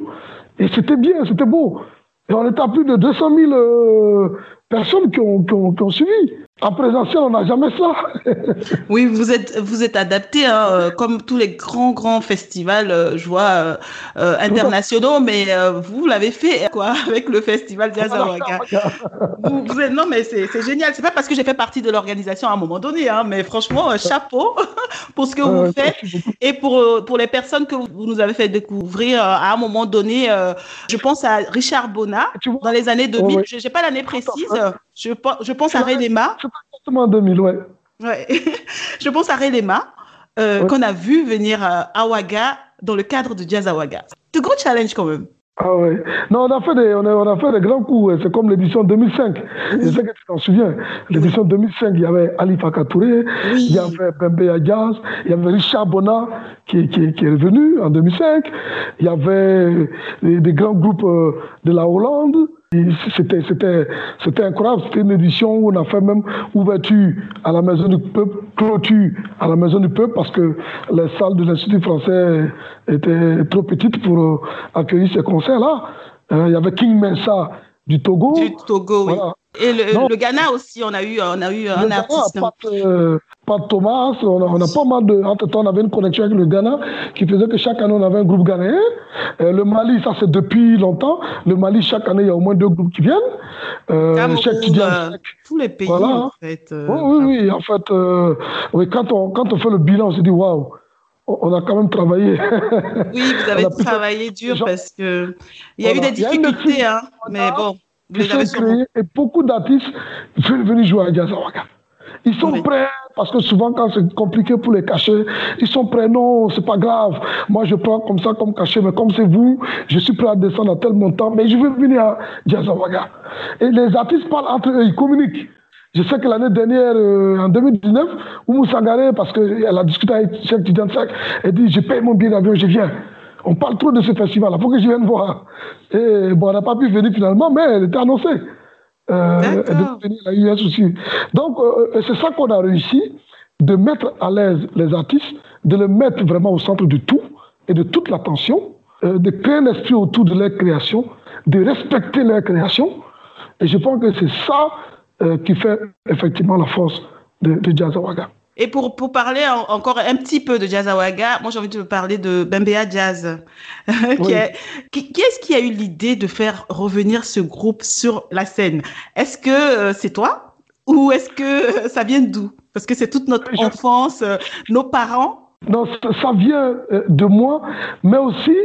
Et c'était bien, c'était beau. Et on était à plus de 200 000 euh, personnes qui ont, qui ont suivi. En présentiel, on n'a jamais ça. oui, vous êtes, vous êtes adapté, hein, euh, comme tous les grands, grands festivals, euh, je vois, euh, euh internationaux, mais vous l'avez fait, quoi, avec le festival Diazawaga. vous, vous êtes, non, mais c'est génial. C'est pas parce que j'ai fait partie de l'organisation à un moment donné, hein, mais franchement, chapeau pour ce que vous faites et pour, pour les personnes que vous nous avez fait découvrir à un moment donné. je pense à Richard Bona dans les années 2000. Je n'ai pas l'année précise. Je, je pense à Relema. en 2000, ouais. ouais. je pense à Relema, euh, qu'on a vu venir à Awaga dans le cadre de Jazz Awaga. C'est un gros challenge quand même. Ah ouais. Non, on a fait des, on a, on a fait des grands coups. C'est comme l'édition 2005. Je sais que tu t'en souviens. L'édition 2005, il y avait Ali Fakatouré, il y avait Bembe Jazz, il y avait Richard Bona qui, qui, qui, est revenu en 2005. Il y avait des, des grands groupes euh, de la Hollande. C'était, c'était, c'était incroyable. C'était une édition où on a fait même ouverture à la Maison du Peuple, clôture à la Maison du Peuple parce que les salles de l'Institut français étaient trop petites pour euh, accueillir ces concerts-là. Euh, il y avait King Mensa du Togo. Du Togo, oui. Et le, Ghana aussi, on a eu, on a eu un artiste. Pat, euh, Thomas, on a, on a, pas mal de. Entre-temps, on avait une connexion avec le Ghana qui faisait que chaque année, on avait un groupe ghanéen. Euh, le Mali, ça c'est depuis longtemps. Le Mali, chaque année, il y a au moins deux groupes qui viennent. Euh, Cameroun, euh, tous les pays, en fait. oui, oui, oui, en fait, oui, quand, on, quand on fait le bilan, on se dit waouh on a quand même travaillé. Oui, vous avez travaillé dur parce que il y a eu des difficultés, hein, mais bon et beaucoup d'artistes veulent venir jouer à Jazzawaga. Ils sont prêts, parce que souvent quand c'est compliqué pour les cacher, ils sont prêts, non, c'est pas grave. Moi je prends comme ça comme cachet, mais comme c'est vous, je suis prêt à descendre à tel montant, mais je veux venir à Jazzawaga. Et les artistes parlent entre eux, ils communiquent. Je sais que l'année dernière, euh, en 2019, Oumou Sangaré, parce qu'elle a discuté avec Cheikh Tidjansak, elle dit, je paye mon billet d'avion, je viens. On parle trop de ce festival, il faut que je vienne voir. Et bon, on n'a pas pu venir finalement, mais elle était annoncée. Euh, elle venir à l'US aussi. Donc, euh, c'est ça qu'on a réussi, de mettre à l'aise les artistes, de les mettre vraiment au centre de tout et de toute l'attention, euh, de créer un esprit autour de leur création, de respecter leur création. Et je pense que c'est ça euh, qui fait effectivement la force de, de Jazz Awaga. Et pour, pour parler encore un petit peu de Jazzawaga, moi j'ai envie de parler de Bembea Jazz. qui, est-ce qui a eu l'idée de faire revenir ce groupe sur la scène? Est-ce que euh, c'est toi? Ou est-ce que ça vient d'où? Parce que c'est toute notre enfance, euh, nos parents. Non, ça vient euh, de moi, mais aussi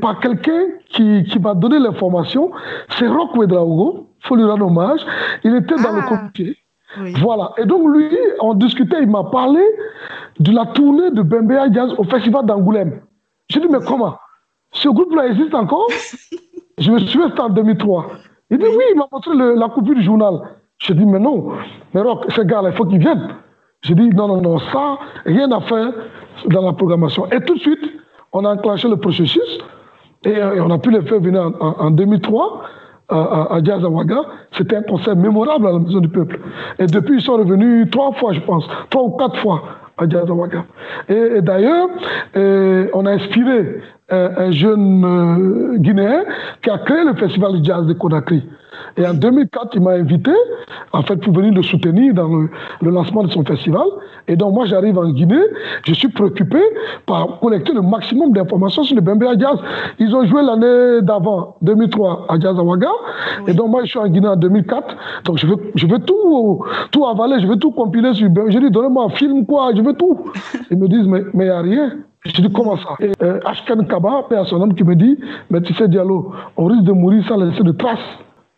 par quelqu'un qui, qui m'a donné l'information. C'est Rock Wedraogo, il faut lui rendre hommage. Il était dans le ah. Voilà. Et donc, lui, on discutait, il m'a parlé de la tournée de Bembea Jazz au Festival d'Angoulême. J'ai dit, mais comment? Ce groupe-là existe encore? Je me suis c'était en 2003. Il dit, oui, il m'a montré la copie du journal. J'ai dit, mais non, mais Rock, ce gars-là, il faut qu'il vienne. J'ai dit, non, non, non, ça, rien à faire dans la programmation. Et tout de suite, on a enclenché le processus et, on a pu le faire venir en, en 2003 à, à Diazawaga, c'était un concert mémorable à la Maison du Peuple. Et depuis, ils sont revenus trois fois, je pense, trois ou quatre fois à Diazawaga. Et, et d'ailleurs, on a inspiré un, jeune euh, Guinéen qui a créé le festival de jazz de Conakry. Et en 2004, il m'a invité, en fait, pour venir le soutenir dans le, lancement de son festival. Et donc, moi, j'arrive en Guinée, je suis préoccupé par collecter le maximum d'informations sur le Bembea Jazz. Ils ont joué l'année d'avant, 2003, à Jazz Awaga. Et donc, moi, je suis en Guinée en 2004. Donc, je veux, je veux tout, tout avaler, je veux tout compiler sur J'ai dit, donnez-moi un film, quoi, je veux tout. Ils me disent, mais il n'y a rien. Je dis, comment ça? Et euh, Ashkan Kaba, à son homme, qui me dit, mais tu sais, Diallo, on risque de mourir sans laisser de traces.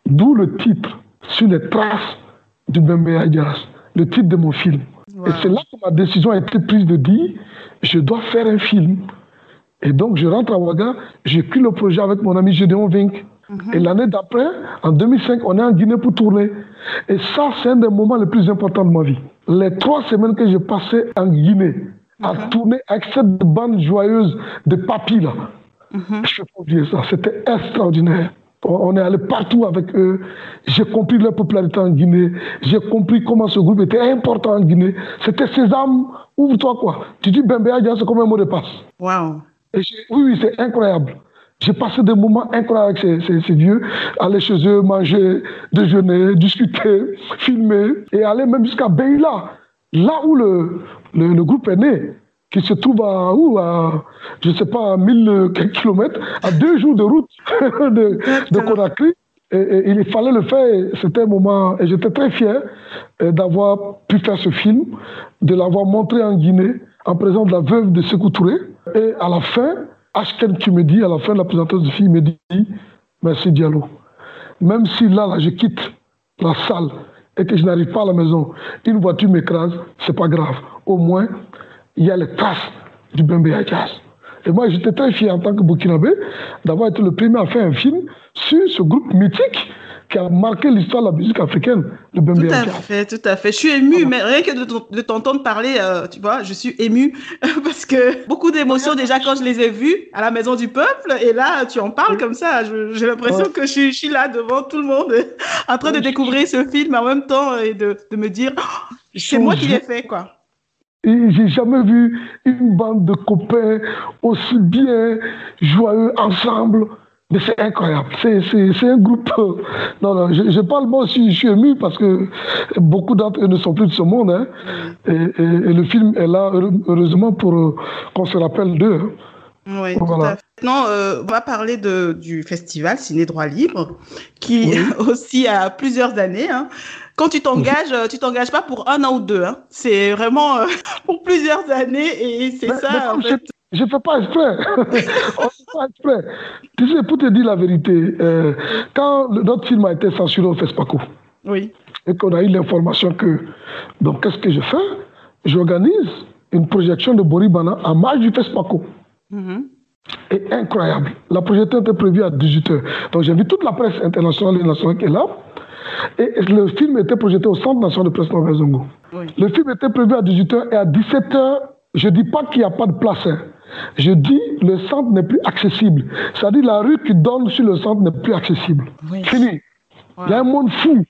D'où le titre, sur les traces du Bembe Jazz, le titre de mon film. Et c'est là que ma décision a été prise de dire, je dois faire un film. Et donc, je rentre à Ouaga, j'écris le projet avec mon ami Gédéon Vink. Mhm. Et l'année d'après, en 2005, on est en Guinée pour tourner. Et ça, c'est un des moments les plus importants de ma vie. Les trois semaines que j'ai passées en Guinée, à mhm. tourner avec cette bande joyeuse de papis là, mhm. je peux oublier ça, c'était extraordinaire. On est allé partout avec eux. J'ai compris leur popularité en Guinée. J'ai compris comment ce groupe était important en Guinée. C'était Sésame, ouvre-toi quoi. Tu dis Bembea c'est comme un mot de passe. Wow. oui, oui, c'est incroyable. J'ai passé des moments incroyables avec ces, vieux. Aller chez eux, manger, déjeuner, discuter, filmer et aller même jusqu'à Beila, là où le, le groupe est né qui se trouve à où? À, je sais pas, à 1000 kilomètres, à deux jours de route de, de Conakry. Et, il fallait le faire. C'était un moment, et j'étais très fier euh, d'avoir pu faire ce film, de l'avoir montré en Guinée, en présence de la veuve de Sekou Touré. Et à la fin, Ashken qui me dit, à la fin de la présentation du film, me dit Merci Diallo. Même si là, là, je quitte la salle et que je n'arrive pas à la maison, une voiture m'écrase, c'est pas grave. Au moins, il y a les traces du Bembe Jazz. Et moi, j'étais très fier en tant que Burkinabé d'avoir été le premier à faire un film sur ce groupe mythique qui a marqué l'histoire de la musique africaine, le Bembe Tout à fait, tout à fait. Je suis ému, mais rien que de t'entendre parler, euh, tu vois, je suis ému parce que beaucoup d'émotions déjà quand je les ai vues à la Maison du Peuple. Et là, tu en parles comme ça. J'ai l'impression que je suis, là devant tout le monde en train de découvrir ce film en même temps et de, de me dire, oh, c'est moi qui l'ai fait, quoi. J'ai jamais vu une bande de copains aussi bien joyeux ensemble. Mais c'est incroyable. C'est un groupe. Euh, non, non, je, parle moi aussi, je suis ému parce que beaucoup d'entre eux ne sont plus de ce monde. Hein. Et, le film est là, heureusement, pour euh, qu'on se rappelle d'eux. Hein. Oui, tout à fait. Maintenant, euh, on va parler de, du festival Ciné Droit Libre, qui aussi a plusieurs années. Hein quand tu t'engages, euh, tu t'engages pas pour un an ou deux. Hein. C'est vraiment euh, pour plusieurs années et c'est ça. en fait. Je ne fais pas exprès. On fait pas exprès. Tu sais, pour te dire la vérité, euh, quand notre film a été censuré au FESPACO, oui. et qu'on a eu l'information que. Donc, qu'est-ce que je fais? J'organise une projection de Boribana en marge du FESPACO. Mm-hmm. Et incroyable. La projection était prévue à 18h. Donc, j'invite toute la presse internationale et nationale qui est là. Et le film était projeté au Centre national de presse Nouvelle Zongo. Le film était prévu à 18h et à 17h, je ne dis pas qu'il n'y a pas de place. Hein. Je dis le centre n'est plus accessible. C'est-à-dire la rue qui donne sur le centre n'est plus accessible. Fini. Il y a un monde fou.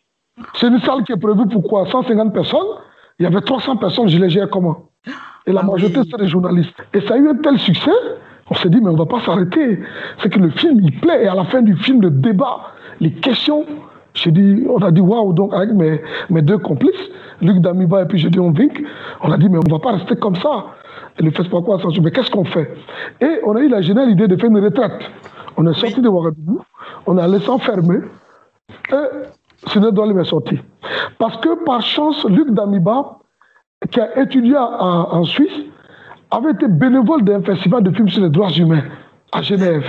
C'est une salle qui est prévue pour quoi? 150 personnes. Il y avait 300 personnes, je les gère comment? Et la ah majorité, c'est des journalistes. Et ça a eu un tel succès, on s'est dit, mais on ne va pas s'arrêter. C'est que le film, il plaît. Et à la fin du film, le débat, les questions, dit, on a dit waouh, donc avec mes, mes, deux complices, Luc Damiba et puis on Vink, on a dit mais on ne va pas rester comme ça. Et le pas quoi mais qu'est-ce qu'on fait? Et on a eu la géniale idée de faire une retraite. On est sorti de Ouagadougou, on a laissé enfermer, et Sénégal est sorti. Parce que par chance, Luc Damiba, qui a étudié en Suisse, avait été bénévole d'un festival de films sur les droits humains à Genève.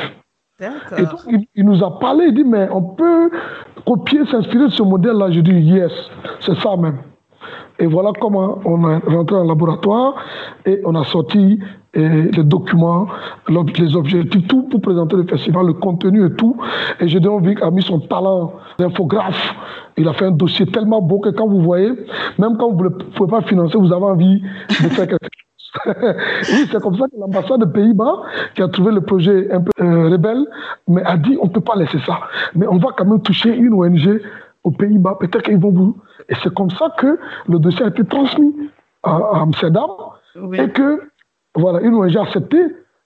Et donc, il, nous a parlé, il dit, mais on peut copier, s'inspirer de ce modèle-là. Je dis, yes, c'est ça même. Et voilà comment on est rentré en laboratoire et on a sorti les documents, les objectifs, tout pour présenter le festival, le contenu et tout. Et Gédéon Vic a mis son talent d'infographe. Il a fait un dossier tellement beau que quand vous voyez, même quand vous ne pouvez pas financer, vous avez envie de faire quelque chose oui, c'est comme ça que l'ambassade des Pays-Bas, qui a trouvé le projet un peu euh, rebelle, mais a dit on ne peut pas laisser ça. Mais on va quand même toucher une ONG aux Pays-Bas, peut-être qu'ils vont vous. Et c'est comme ça que le dossier a été transmis à, Amsterdam et que voilà, une ONG a accepté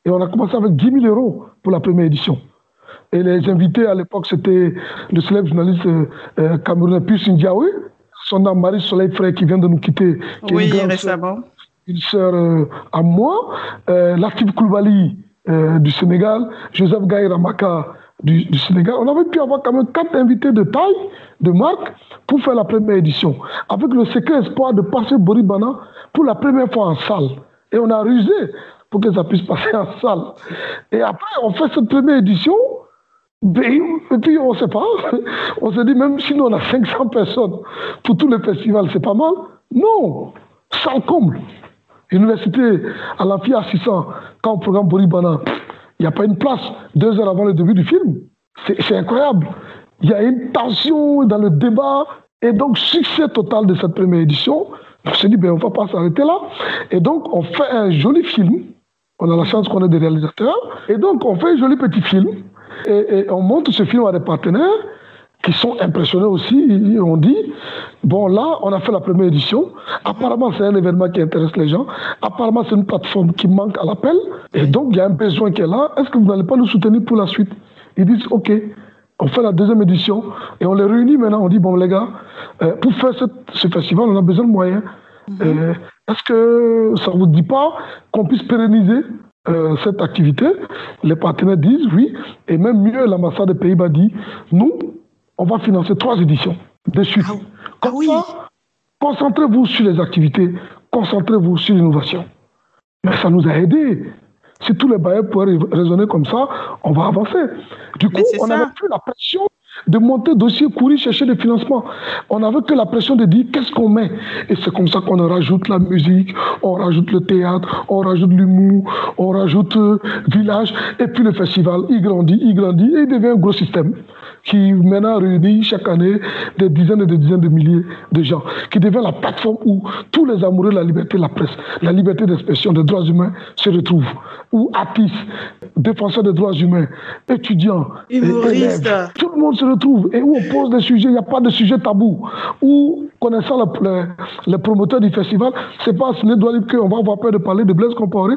Et on a commencé avec 10 000 euros pour la première édition. Et les invités à l'époque, c'était le célèbre journaliste euh, euh camerounais Ndiaoui, son nom Marie Soleil Frère qui vient de nous quitter. oui, récemment. Une sœur euh, à moi, euh, Latif Koulibaly euh, du Sénégal, Joseph Gaï Ramaka du, Sénégal. On avait pu avoir quand même quatre invités de taille, de marque, pour faire la première édition. Avec le secret espoir de passer Boribana pour la première fois en salle. Et on a rusé pour que ça puisse passer en salle. Et après, on fait cette première édition. Et puis, on ne sait pas. On se dit, même si nous, on a 500 personnes pour tous les festivals, c'est pas mal. Non, sans comble. Université à l'amphi à 600, quand on programme Boribana, il n'y a pas une place deux heures avant le début du film. C'est incroyable. Il y a une tension dans le débat. Et donc, succès total de cette première édition. On s'est dit, ben, on ne va pas s'arrêter là. Et donc, on fait un joli film. On a la chance qu'on ait des réalisateurs. Et donc, on fait un joli petit film. Et, et on montre ce film à des partenaires qui sont impressionnés aussi. Ils ont dit, bon là, on a fait la première édition. Apparemment, c'est un événement qui intéresse les gens. Apparemment, c'est une plateforme qui manque à l'appel. Et donc, il y a un besoin qui est là. Est-ce que vous n'allez pas nous soutenir pour la suite? Ils disent, OK. On fait la deuxième édition et on les réunit maintenant. On dit, bon les gars, euh, pour faire cette, ce festival, on a besoin de moyens. Mm -hmm. euh, Est-ce que ça ne vous dit pas qu'on puisse pérenniser euh, cette activité? Les partenaires disent oui. Et même mieux, l'ambassade des Pays-Bas dit, nous, on va financer trois éditions de suite. Ah, Comme ah oui. ça, concentrez-vous sur les activités, concentrez-vous sur l'innovation. Mais ça nous a aidés. Si tous les bailleurs pouvaient raisonner comme ça, on va avancer. Du coup, on n'avait plus la pression de monter dossier, courir, chercher des financements. On n'avait que la pression de dire qu'est-ce qu'on met? Et c'est comme ça qu'on rajoute la musique, on rajoute le théâtre, on rajoute l'humour, on rajoute euh, village, et puis le festival, il grandit, il grandit, et il devient un gros système qui maintenant réunit chaque année des dizaines et des dizaines de milliers de gens, qui devient la plateforme où tous les amoureux de la liberté de la presse, la liberté d'expression, des droits humains se retrouvent, où artistes, défenseurs des droits humains, étudiants, humoristes, tout le monde se retrouve et où on pose des sujets, il n'y a pas de sujet tabou, où connaissant le, le, le promoteur du festival, c'est pas à Ciné Doualib qu'on va avoir peur de parler de Blaise Compaoré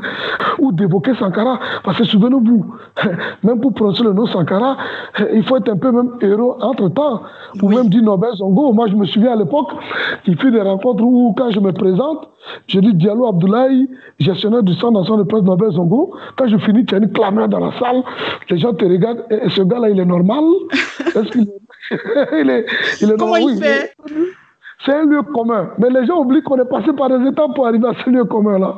ou d'évoquer Sankara, parce que souvenez-vous, même pour prononcer le nom Sankara, il faut être un peu même héros entre-temps, ou Oui. même dire Nobel Zongo. Moi, je me souviens à l'époque, il fait des rencontres où, quand je me présente, je dis Diallo Abdoulaye, gestionnaire du centre national de presse Nobel Zongo. Quand je finis, tu as une clameur dans la salle, les gens te regardent, et, et ce gars-là, il est normal Est-ce qu'il est... il est, il est Comment normal? il Oui, fait? C'est un lieu commun. Mais les gens oublient qu'on est passé par des étapes pour arriver à ce lieu commun-là.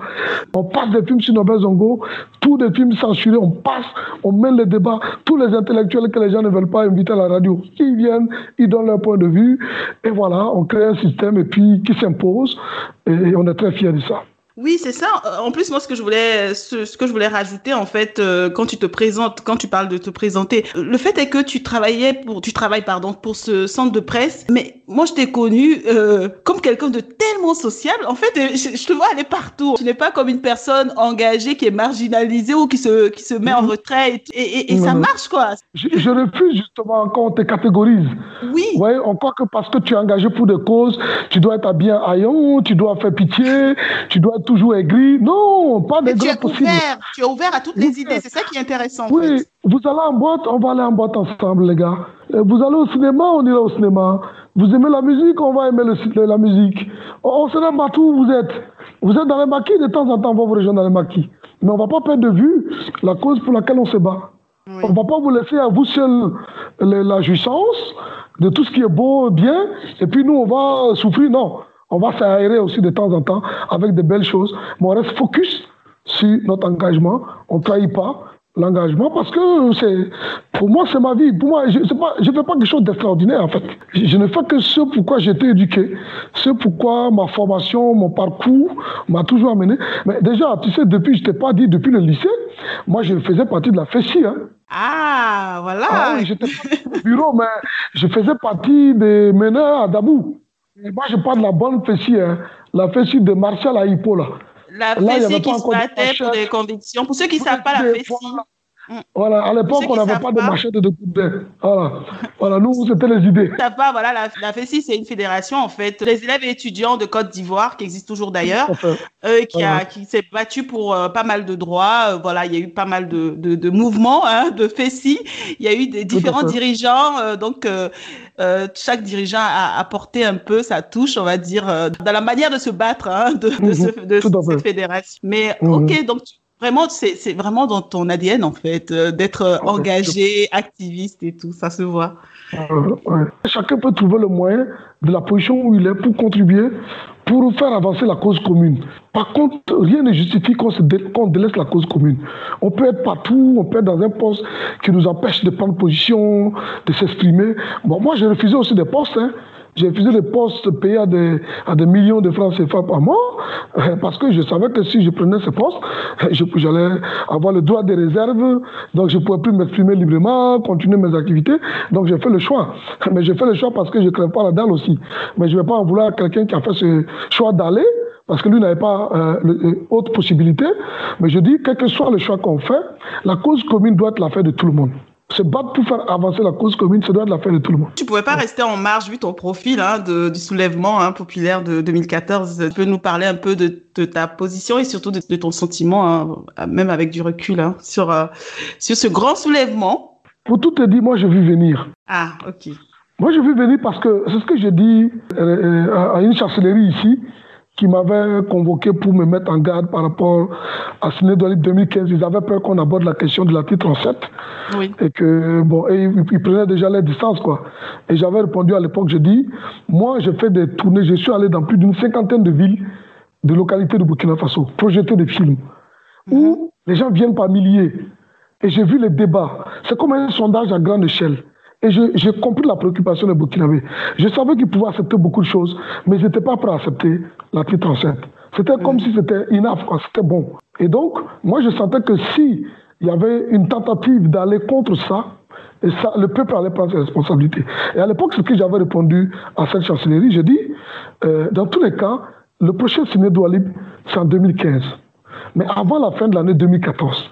On passe des films sur Nobel Zongo, tous des films censurés, on passe, on mène les débats. Tous les intellectuels que les gens ne veulent pas inviter à la radio, ils viennent, ils donnent leur point de vue. Et voilà, on crée un système et puis qui s'impose. Et on est très fiers de ça. Oui, c'est ça. En plus, moi, ce que je voulais, ce, ce que je voulais rajouter, en fait, euh, quand tu te présentes, quand tu parles de te présenter, le fait est que tu travaillais pour, tu travailles, pardon, pour ce centre de presse. Mais moi, je t'ai connu euh, comme quelqu'un de tellement sociable. En fait, euh, je, je te vois aller partout. Tu n'es pas comme une personne engagée qui est marginalisée ou qui se, qui se met en retrait. Et, et, et ça Mhm. marche, quoi. Je, je refuse justement quand on te catégorise. Oui. Ouais, on croit que parce que tu es engagé pour des causes, tu dois être habillé en haillon, tu dois faire pitié, tu dois être toujours aigri. Non, pas des tu es grands possibles. ouvert. Tu es ouvert à toutes les idées. C'est ça qui est intéressant. en Oui, fait. vous allez en boîte, on va aller en boîte ensemble, les gars. Euh, Vous allez au cinéma, on ira au cinéma. Vous aimez la musique, on va aimer le, la musique. On, on sera partout où vous êtes. Vous êtes dans les maquis, de temps en temps, on va vous rejoindre dans les maquis. Mais on ne va pas perdre de vue la cause pour laquelle on se bat. Oui. On ne va pas vous laisser à vous seul la jouissance de tout ce qui est beau, bien, et puis nous, on va souffrir. Non, on va s'aérer aussi de temps en temps avec de belles choses, mais on reste focus sur notre engagement. On ne trahit pas l'engagement parce que c'est pour moi c'est ma vie pour moi je ne fais pas quelque chose d'extraordinaire en fait je, je ne fais que ce pourquoi j'ai été éduqué ce pourquoi ma formation mon parcours m'a toujours amené mais déjà tu sais depuis je t'ai pas dit depuis le lycée moi je faisais partie de la FESI hein. Ah, voilà. Ah oui, j'étais pas au bureau, mais je faisais partie des meneurs à Dabou. Et moi, je parle de la bonne fessée, hein, la fessée de Martial à Hippo, là. La fessée qui se battait pour des convictions. Pour ceux qui ne savent pas la fessée, voilà. Voilà, à l'époque, on n'avait pas, de machette de coupe Voilà. voilà, nous, c'était les idées. Ça pas, voilà, la, la FESI, c'est une fédération, en fait, les élèves et étudiants de Côte d'Ivoire, qui existe toujours d'ailleurs, euh, qui, qui s'est battu pour euh, pas mal de droits. Euh, voilà, il y a eu pas mal de, de, de mouvements, hein, de FESI. Il y a eu des différents dirigeants. Donc, chaque dirigeant a apporté un peu sa touche, on va dire, dans la manière de se battre hein, de, de, ce, de cette fédération. Mais, mhm. OK, donc, Vraiment, c'est vraiment dans ton ADN, en fait, euh, d'être euh, engagé, activiste et tout, ça se voit. Euh, Chacun peut trouver le moyen de la position où il est pour contribuer, pour faire avancer la cause commune. Par contre, rien ne justifie qu'on délaisse la cause commune. On peut être partout, on peut être dans un poste qui nous empêche de prendre position, de s'exprimer. Bon, moi, j'ai refusé aussi des postes. Hein. J'ai refusé les postes payés à des, à des millions de francs CFA par mois euh, parce que je savais que si je prenais ces postes, j'allais avoir le droit des réserves, donc je ne pouvais plus m'exprimer librement, continuer mes activités. Donc j'ai fait le choix. Mais j'ai fait le choix parce que je ne crève pas la dalle aussi. Mais je ne vais pas en vouloir à quelqu'un qui a fait ce choix d'aller parce que lui n'avait pas euh, euh, autre possibilité. Mais je dis, quel que soit le choix qu'on fait, la cause commune doit être l'affaire de tout le monde se battre pour faire avancer la cause commune, ça doit être l'affaire de tout le monde. Tu ne pouvais pas rester en marge vu ton profil hein, de, du soulèvement hein, populaire de 2014. Tu peux nous parler un peu de, ta position et surtout de, ton sentiment, hein, même avec du recul, sur, euh, sur ce grand soulèvement Pour tout te dire, moi, je vis venir. Ah, ok. Moi, je vis venir parce que c'est ce que j'ai dit euh, euh, à une chancellerie ici qui m'avait convoqué pour me mettre en garde par rapport à Sénégal 2015. Ils avaient peur qu'on aborde la question de l'article 37. Oui. Et que, bon, et ils, prenaient déjà les distances, quoi. Et j'avais répondu à l'époque, je dis, moi, j'ai fait des tournées, je suis allé dans plus d'une cinquantaine de villes, de localités de Burkina Faso, projeter des films, où mhm. les gens viennent par milliers. Et j'ai vu les débats. C'est comme un sondage à grande échelle. Et j'ai compris la préoccupation des Burkinabés. Je savais qu'ils pouvaient accepter beaucoup de choses, mais ils n'étaient pas prêts à accepter l'article 37. C'était comme si c'était inaf, c'était bon. Et donc, moi, je sentais que si il y avait une tentative d'aller contre ça, et ça, le peuple allait prendre ses responsabilités. Et à l'époque, ce que j'avais répondu à cette chancellerie, j'ai dit, euh, dans tous les cas, le prochain ciné libre, c'est en 2015. Mais avant la fin de l'année 2014,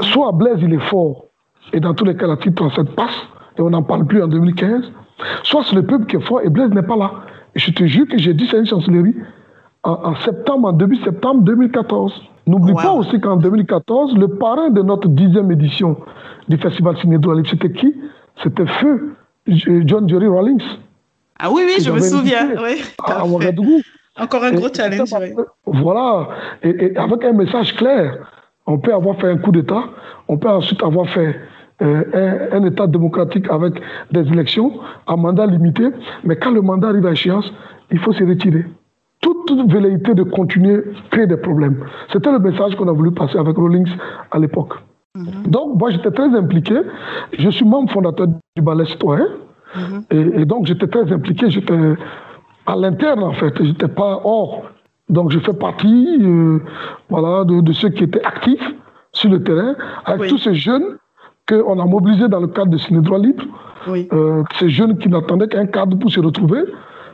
soit Blaise, il est fort, et dans tous les cas, l'article 37 passe, et on n'en parle plus en 2015, soit c'est le peuple qui est fort et Blaise n'est pas là. Et je te jure que j'ai dit ça à une chancellerie en, septembre, en début septembre 2014. N'oublie pas aussi qu'en 2014, le parrain de notre dixième édition du Festival Ciné c'était qui? C'était Feu, John Jerry Rawlings. Ah oui, oui, je me souviens. Oui, à, Encore un gros challenge. Voilà, et, avec un message clair. On peut avoir fait un coup d'État, on peut ensuite avoir fait euh, un, État démocratique avec des élections à mandat limité, mais quand le mandat arrive à échéance, il faut se retirer. Toute, velléité de continuer crée des problèmes. C'était le message qu'on a voulu passer avec Rawlings à l'époque. Mhm. Donc, moi, j'étais très impliqué. Je suis membre fondateur du ballet citoyen. Mhm. et, donc, j'étais très impliqué. J'étais à l'interne, en fait. Je n'étais pas hors. Donc, je fais partie euh, voilà, de, ceux qui étaient actifs sur le terrain, avec tous ces jeunes qu'on a mobilisé dans le cadre de Ciné Droit Libre. Euh, ces jeunes qui n'attendaient qu'un cadre pour se retrouver.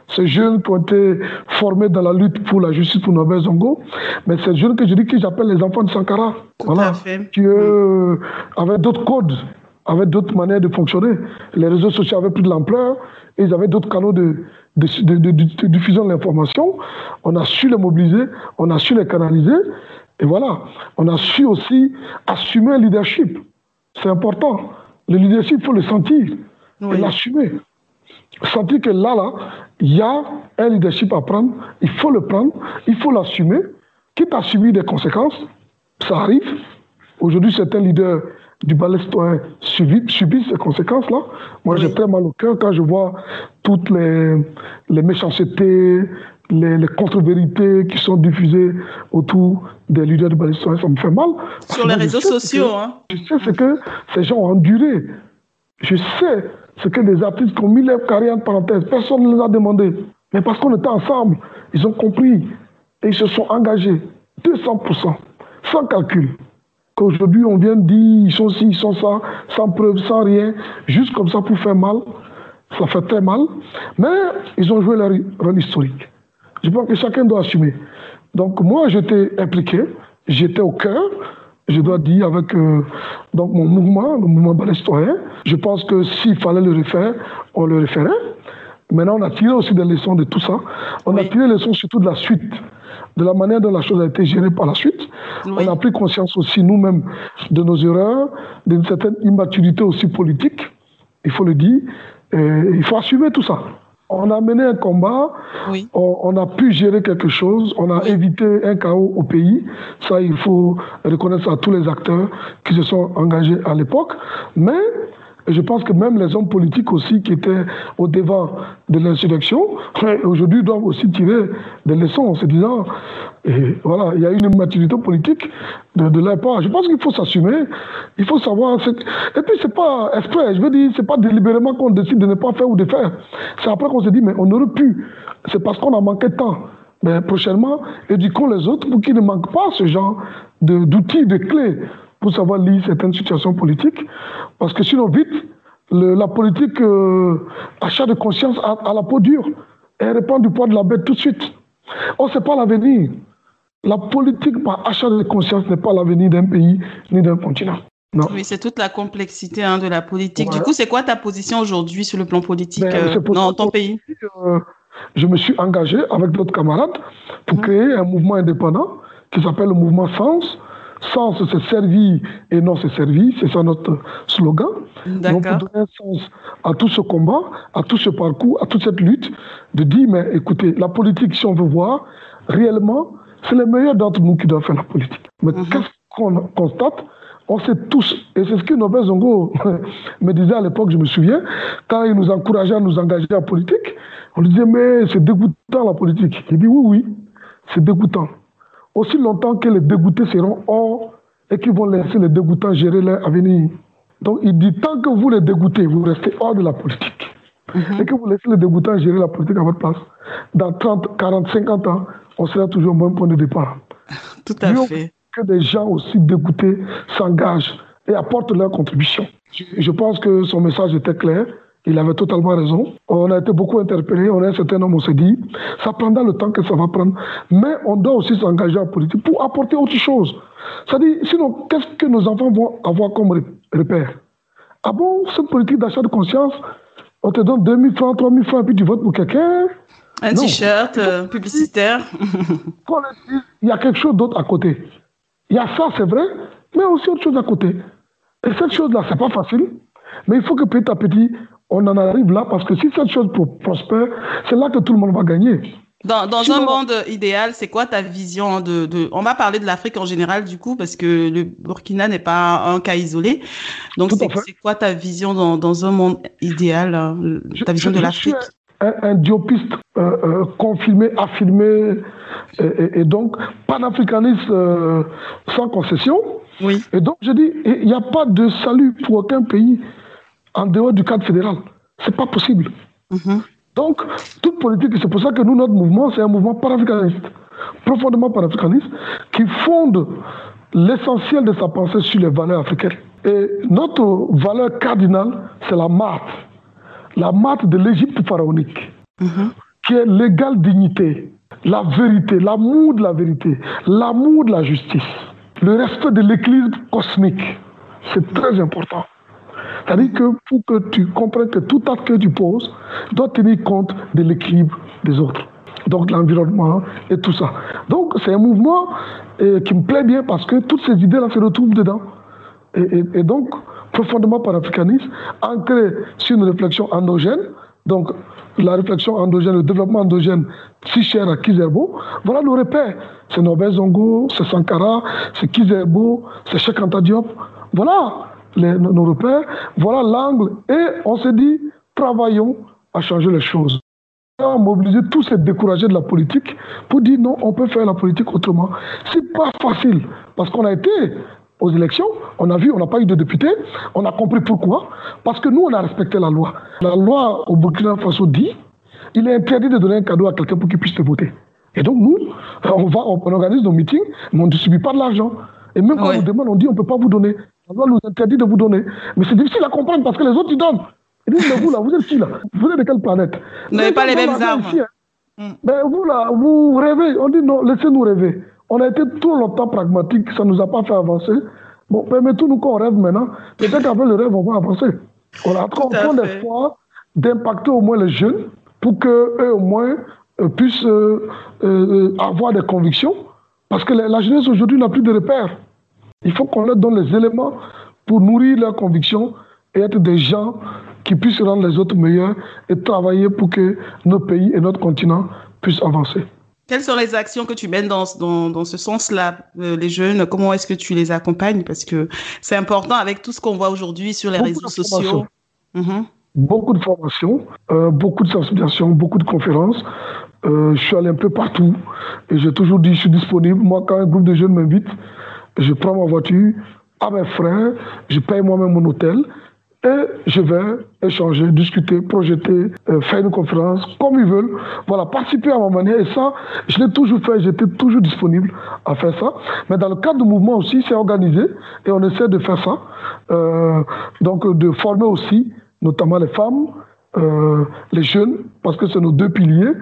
Ces jeunes qui ont été formés dans la lutte pour la justice pour Nobel Zongo. Mais ces jeunes que je dis que j'appelle les enfants de Sankara. voilà, Qui eux, avaient d'autres codes, avaient d'autres manières de fonctionner. Les réseaux sociaux avaient plus de l'ampleur et ils avaient d'autres canaux de, de, de diffusion de l'information. On a su les mobiliser, on a su les canaliser. Et voilà, on a su aussi assumer un leadership. C'est important. Le leadership, il faut le sentir et l'assumer. Sentir que là, là, il y a un leadership à prendre, il faut le prendre, il faut l'assumer, quitte à subir des conséquences. Ça arrive. Aujourd'hui, certains leaders du ballet citoyen subissent ces conséquences-là. Moi, j'ai très mal au cœur quand je vois toutes les, les méchancetés, les, contre-vérités qui sont diffusées autour des leaders de Palestine, ça me fait mal. Sur les réseaux sociaux. hein. Je sais ce que ces gens ont enduré. Je sais ce que des artistes qui ont mis leur carrière en parenthèse, personne ne les a demandé. Mais parce qu'on était ensemble, ils ont compris et ils se sont engagés 200%, sans calcul. Qu'aujourd'hui, on vient dire ils sont ci, ils sont ça, sans preuve, sans rien, juste comme ça pour faire mal. Ça fait très mal. Mais ils ont joué leur rôle historique. Je pense que chacun doit assumer. Donc moi, j'étais impliqué, j'étais au cœur je dois dire, avec euh, donc mon mouvement, le mouvement palestinien. Je pense que s'il fallait le refaire, on le referait. Maintenant, on a tiré aussi des leçons de tout ça. On a tiré des leçons surtout de la suite, de la manière dont la chose a été gérée par la suite. On a pris conscience aussi nous-mêmes de nos erreurs, d'une certaine immaturité aussi politique, il faut le dire. il faut assumer tout ça on a mené un combat, on, a pu gérer quelque chose, on a évité un chaos au pays. Ça, il faut reconnaître à tous les acteurs qui se sont engagés à l'époque. Mais je pense que même les hommes politiques aussi qui étaient au devant de l'insurrection, aujourd'hui doivent aussi tirer des leçons en se disant, et voilà, il y a une maturité politique de, de leur part. Je pense qu'il faut s'assumer, il faut savoir. Et puis c'est pas exprès, je veux dire, c'est pas délibérément qu'on décide de ne pas faire ou de faire. C'est après qu'on se dit, mais on aurait pu. C'est parce qu'on a manqué de temps. Mais prochainement, éduquons les autres pour qu'ils ne manquent pas ce genre d'outils, de clés pour savoir lire certaines situations politiques. Parce que sinon, vite, la politique, euh, achat de conscience à, la peau dure, elle répand du poids de la bête tout de suite. On ne sait pas l'avenir. La politique par achat de conscience n'est pas l'avenir d'un pays ni d'un continent. Non. Oui, c'est toute la complexité hein, de la politique. Du coup, c'est quoi ta position aujourd'hui sur le plan politique ben, euh, dans ton pays? euh, Je me suis engagé avec d'autres camarades pour hum. créer un mouvement indépendant qui s'appelle le mouvement Sens, Sens, c'est servi et non c'est servi, c'est ça notre slogan. Donc, pour donner un sens à tout ce combat, à tout ce parcours, à toute cette lutte, de dire, mais écoutez, la politique, si on veut voir, réellement, c'est les meilleurs d'entre nous qui doivent faire la politique. Mais mhm. qu'est-ce qu'on constate? On sait tous, et c'est ce que Nobel Zongo me disait à l'époque, je me souviens, quand il nous encourageait à nous engager en politique, on lui disait, mais c'est dégoûtant la politique. Il dit, oui, oui, c'est dégoûtant aussi longtemps que les dégoûtés seront hors et qu'ils vont laisser les dégoûtants gérer leur avenir. Donc il dit, tant que vous les dégoûtez, vous restez hors de la politique. Mhm. Et que vous laissez les dégoûtants gérer la politique à votre place. Dans 30, 40, 50 ans, on sera toujours au même point de départ. Tout à fait. Que des gens aussi dégoûtés s'engagent et apportent leur contribution. Je pense que son message était clair. Il avait totalement raison. On a été beaucoup interpellés. On a un certain nombre, on s'est dit, ça prendra le temps que ça va prendre. Mais on doit aussi s'engager en politique pour apporter autre chose. C'est-à-dire, sinon, qu'est-ce que nos enfants vont avoir comme repère? Ah bon, cette politique d'achat de conscience, on te donne 2000 francs, 3000 francs, et puis tu votes pour quelqu'un? Un t-shirt euh, publicitaire. il y a quelque chose d'autre à côté. Il y a ça, c'est vrai, mais aussi autre chose à côté. Et cette chose-là, c'est pas facile. Mais il faut que petit à petit, on en arrive là parce que si cette chose prospère, c'est là que tout le monde va gagner. Dans, dans un monde idéal, c'est quoi ta vision de, de... On va parler de l'Afrique en général du coup parce que le Burkina n'est pas un cas isolé. Donc c'est quoi ta vision dans, dans, un monde idéal, euh, ta vision de l'Afrique? un, un, diopiste euh, euh, confirmé, affirmé, et, et donc panafricaniste euh, sans concession. Oui. Et donc je dis, il n'y a pas de salut pour aucun pays en dehors du cadre fédéral. Ce n'est pas possible. Mm-hmm. Donc, toute politique, c'est pour ça que nous, notre mouvement, c'est un mouvement panafricaniste, profondément panafricaniste, qui fonde l'essentiel de sa pensée sur les valeurs africaines. Et notre valeur cardinale, c'est la marque. La marque de l'Égypte pharaonique, mm-hmm. qui est l'égale dignité, la vérité, l'amour de la vérité, l'amour de la justice, le respect de l'équilibre cosmique. C'est très important. C'est-à-dire que pour que tu comprennes que tout acte que tu poses doit tenir compte de l'équilibre des autres. Donc l'environnement et tout ça. Donc c'est un mouvement euh, qui me plaît bien parce que toutes ces idées-là se retrouvent dedans. Et, donc, profondément panafricaniste, ancré sur une réflexion endogène, donc la réflexion endogène, le développement endogène si cher à Kizerbo, voilà le repère. C'est Nobel Zongo, c'est Sankara, c'est Kizerbo, c'est Cheikh Diop. Voilà les, nos repères, voilà l'angle. Et on s'est dit, travaillons à changer les choses. On a mobilisé tous ces découragés de la politique pour dire non, on peut faire la politique autrement. C'est pas facile parce qu'on a été aux élections, on a vu, on n'a pas eu de député, on a compris pourquoi. Parce que nous, on a respecté la loi. La loi au Burkina Faso dit il est interdit de donner un cadeau à quelqu'un pour qu'il puisse te voter. Et donc, nous, on, va, on organise nos meetings, mais on ne distribue pas de l'argent. Et même quand on nous demande, on dit on ne peut pas vous donner. La loi nous interdit de vous donner. Mais c'est difficile à comprendre parce que les autres, ils donnent. Ils disent, mais vous là, vous êtes qui là? Vous êtes de quelle planète? Vous n'avez pas les mêmes armes. Ici, hein. mm. vous là, vous rêvez. On dit non, laissez-nous rêver. On a été trop longtemps pragmatique, ça ne nous a pas fait avancer. Bon, permettons-nous qu'on rêve maintenant. Peut-être qu'après le rêve, on va avancer. On a trop d'espoir d'impacter au moins les jeunes pour qu'eux, au moins, euh, puissent euh, euh, avoir des convictions. Parce que la, jeunesse aujourd'hui n'a plus de repères. Il faut qu'on leur donne les éléments pour nourrir leurs convictions et être des gens qui puissent rendre les autres meilleurs et travailler pour que nos pays et notre continent puissent avancer. Quelles sont les actions que tu mènes dans, dans, dans ce sens-là, les jeunes? Comment est-ce que tu les accompagnes? Parce que c'est important avec tout ce qu'on voit aujourd'hui sur les réseaux sociaux. Mhm. Beaucoup de formations, euh, beaucoup de sensibilisation, beaucoup de conférences. Euh, je suis allé un peu partout et j'ai toujours dit je suis disponible. Moi, quand un groupe de jeunes m'invite, je prends ma voiture à mes frais, je paye moi-même mon hôtel et je vais échanger, discuter, projeter, euh, faire une conférence, comme ils veulent. Voilà, participer à ma manière. Et ça, je l'ai toujours fait, j'étais toujours disponible à faire ça. Mais dans le cadre du mouvement aussi, c'est organisé et on essaie de faire ça. Euh, donc, de former aussi, notamment les femmes, euh, les jeunes, parce que c'est nos deux piliers,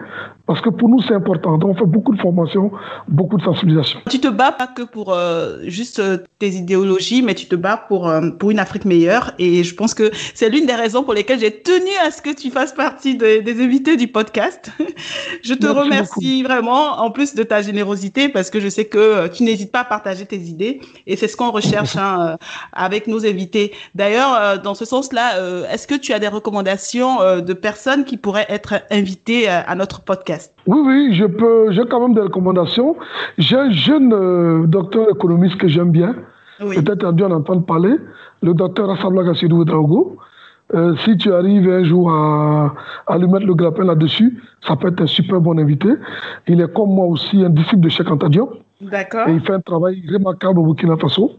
parce que pour nous, c'est important. Donc, on fait beaucoup de formation, beaucoup de sensibilisation. Tu te bats pas que pour euh, juste euh, tes idéologies, mais tu te bats pour, euh, pour une Afrique meilleure. Et je pense que c'est l'une des raisons pour lesquelles j'ai tenu à ce que tu fasses partie des invités du podcast. je te remercie vraiment, en plus de ta générosité, parce que je sais que tu n'hésites pas à partager tes idées. Et c'est ce qu'on recherche hein, avec nos invités. D'ailleurs, dans ce sens-là, est-ce que tu as des recommandations de personnes qui pourraient être invitées à notre podcast? Oui, oui, je peux, j'ai quand même des recommandations. J'ai un jeune euh, docteur économiste que j'aime bien. Peut-être a dû en entendre parler, le docteur Assabla Gassidou Drago. Euh, si tu arrives un jour à, à lui mettre le grappin là-dessus, ça peut être un super bon invité. Il est comme moi aussi un disciple de Cheikh Anta D'accord. Et il fait un travail remarquable au Burkina Faso.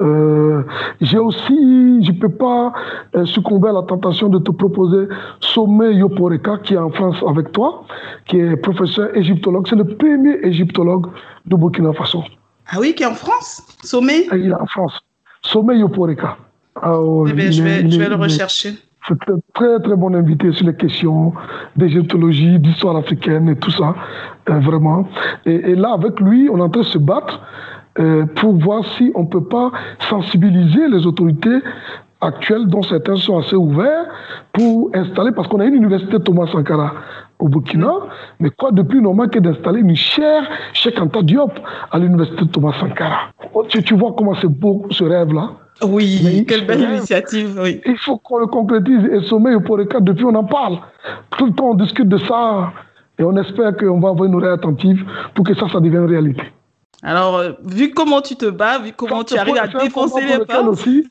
Euh, j'ai aussi, je ne peux pas euh, succomber à la tentation de te proposer Sommet Yoporeka, qui est en France avec toi, qui est professeur égyptologue. C'est le premier égyptologue de Burkina Faso. Ah oui, qui est en France? Sommet? Ah, Il est en France. Sommet Yoporeka. Ah, eh bien, je vais, je vais le rechercher. C'est un très très bon invité sur les questions d'égyptologie, d'histoire africaine et tout ça, euh, vraiment. Et, et, là, avec lui, on est en train de se battre euh, pour voir si on ne peut pas sensibiliser les autorités actuelles, dont certains sont assez ouverts, pour installer, parce qu'on a une université Thomas Sankara au Burkina, mais quoi de plus normal que d'installer une chaire chez Kanta Diop à l'université Thomas Sankara? Oh, tu, vois comment c'est beau ce rêve-là oui, quelle belle initiative. Oui. Il faut qu'on le concrétise. Et Sommet pour le cas, depuis, on en parle. Tout le temps, on discute de ça. Et on espère qu'on va avoir une oreille attentive pour que ça, ça devienne réalité. Alors, euh, vu comment tu te bats, vu comment tu arrives à défoncer les portes. Aussi,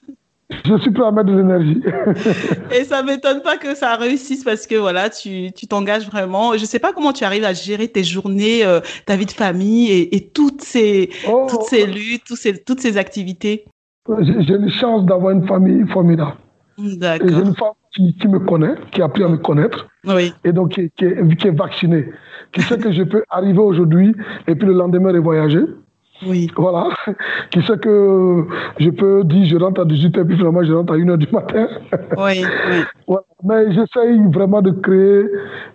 je suis prêt à mettre de l'énergie. et ça m'étonne pas que ça réussisse parce que voilà, tu t'engages vraiment. Je sais pas comment tu arrives à gérer tes journées, euh, ta vie de famille et, toutes ces oh. toutes ces luttes, toutes ces, toutes ces activités. J'ai une chance d'avoir une famille formidable. D'accord. J'ai une femme qui, me connaît, qui a appris à me connaître. Oui. Et donc qui, qui, est, qui est vaccinée qui sait que je peux arriver aujourd'hui et puis le lendemain voyager. Oui. Voilà. Qui sait que je peux dire je rentre à 18h puis finalement je rentre à 1h du matin. Oui, oui. Mais j'essaye vraiment de créer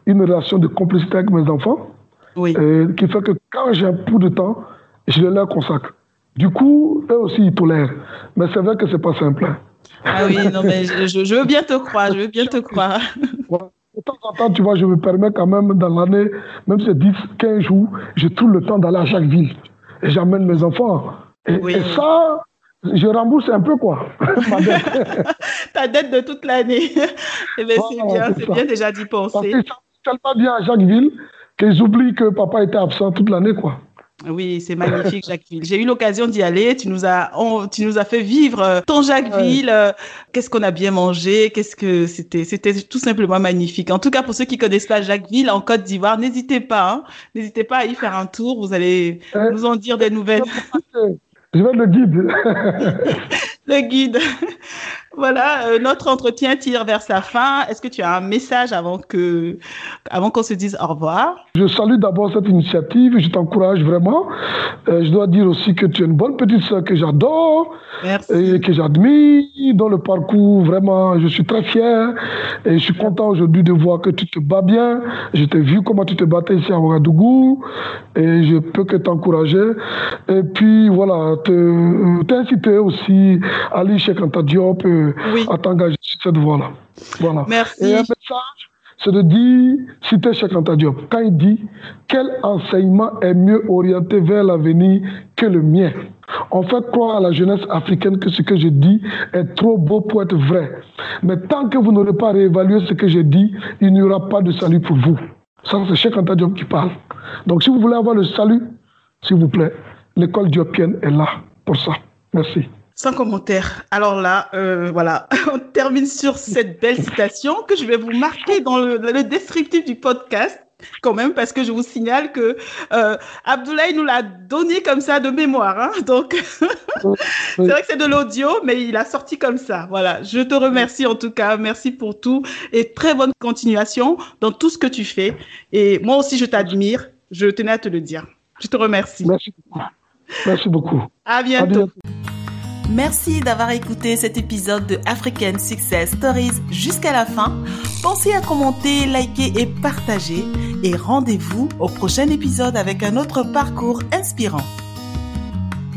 une relation de complicité avec mes enfants. Oui. qui fait que quand j'ai un peu de temps, je les leur consacre. Du coup, eux aussi, ils tolèrent. Mais c'est vrai que c'est pas simple. Hein. Ah oui, non, mais je, je, veux bien te croire, je veux bien te croire. De temps en temps, tu vois, je me permets quand même dans l'année, même si c'est 10, 15 jours, je trouve le temps d'aller à chaque ville. Et j'emmène mes enfants. Et, ça, je rembourse un peu, quoi. Ta dette de toute l'année. Eh bien, c'est bien, c'est bien déjà d'y penser. Parce qu'ils tellement bien à chaque ville qu'ils oublient que papa était absent toute l'année, quoi. Oui, c'est magnifique, Jacquesville. J'ai eu l'occasion d'y aller. Tu nous as, tu nous as fait vivre euh, ton Jacquesville. Euh, qu'est-ce qu'on a bien mangé Qu'est-ce que c'était C'était tout simplement magnifique. En tout cas, pour ceux qui connaissent pas Jacquesville en Côte d'Ivoire, n'hésitez pas, hein. n'hésitez pas à y faire un tour. Vous allez nous en dire des nouvelles. Je vais être le guide. le guide. Voilà, euh, notre entretien tire vers sa fin. Est-ce que tu as un message avant que, avant qu'on se dise au revoir? Je salue d'abord cette initiative. Je t'encourage vraiment. Euh, je dois dire aussi que tu es une bonne petite sœur que j'adore et que j'admire. Dans le parcours, vraiment, je suis très fier et je suis content aujourd'hui de voir que tu te bats bien. Je t'ai vu comment tu te battais ici à Ouagadougou et je peux que t'encourager. Et puis voilà, euh, t'inciter aussi à aller chez À t'engager sur cette voie-là. Voilà. Merci. Et un message, c'est de dire, citer Cheikh Anta Diop, quand il dit quel enseignement est mieux orienté vers l'avenir que le mien? En fait croire à la jeunesse africaine que ce que je dis est trop beau pour être vrai. Mais tant que vous n'aurez pas réévalué ce que j'ai dit, il n'y aura pas de salut pour vous. Ça, c'est Cheikh Anta Diop qui parle. Donc, si vous voulez avoir le salut, s'il vous plaît, l'école diopienne est là pour ça. Merci. Sans commentaire. Alors là, euh, voilà, on termine sur cette belle citation que je vais vous marquer dans le, le descriptif du podcast quand même parce que je vous signale que euh, Abdoulaye nous l'a donné comme ça de mémoire. Hein, donc c'est vrai que c'est de l'audio, mais il a sorti comme ça. Voilà. Je te remercie en tout cas. Merci pour tout et très bonne continuation dans tout ce que tu fais. Et moi aussi, je t'admire. Je tenais à te le dire. Je te remercie. Merci beaucoup. Merci beaucoup. À bientôt. Merci d'avoir écouté cet épisode de African Success Stories jusqu'à la fin. Pensez à commenter, liker et partager. Et rendez-vous au prochain épisode avec un autre parcours inspirant.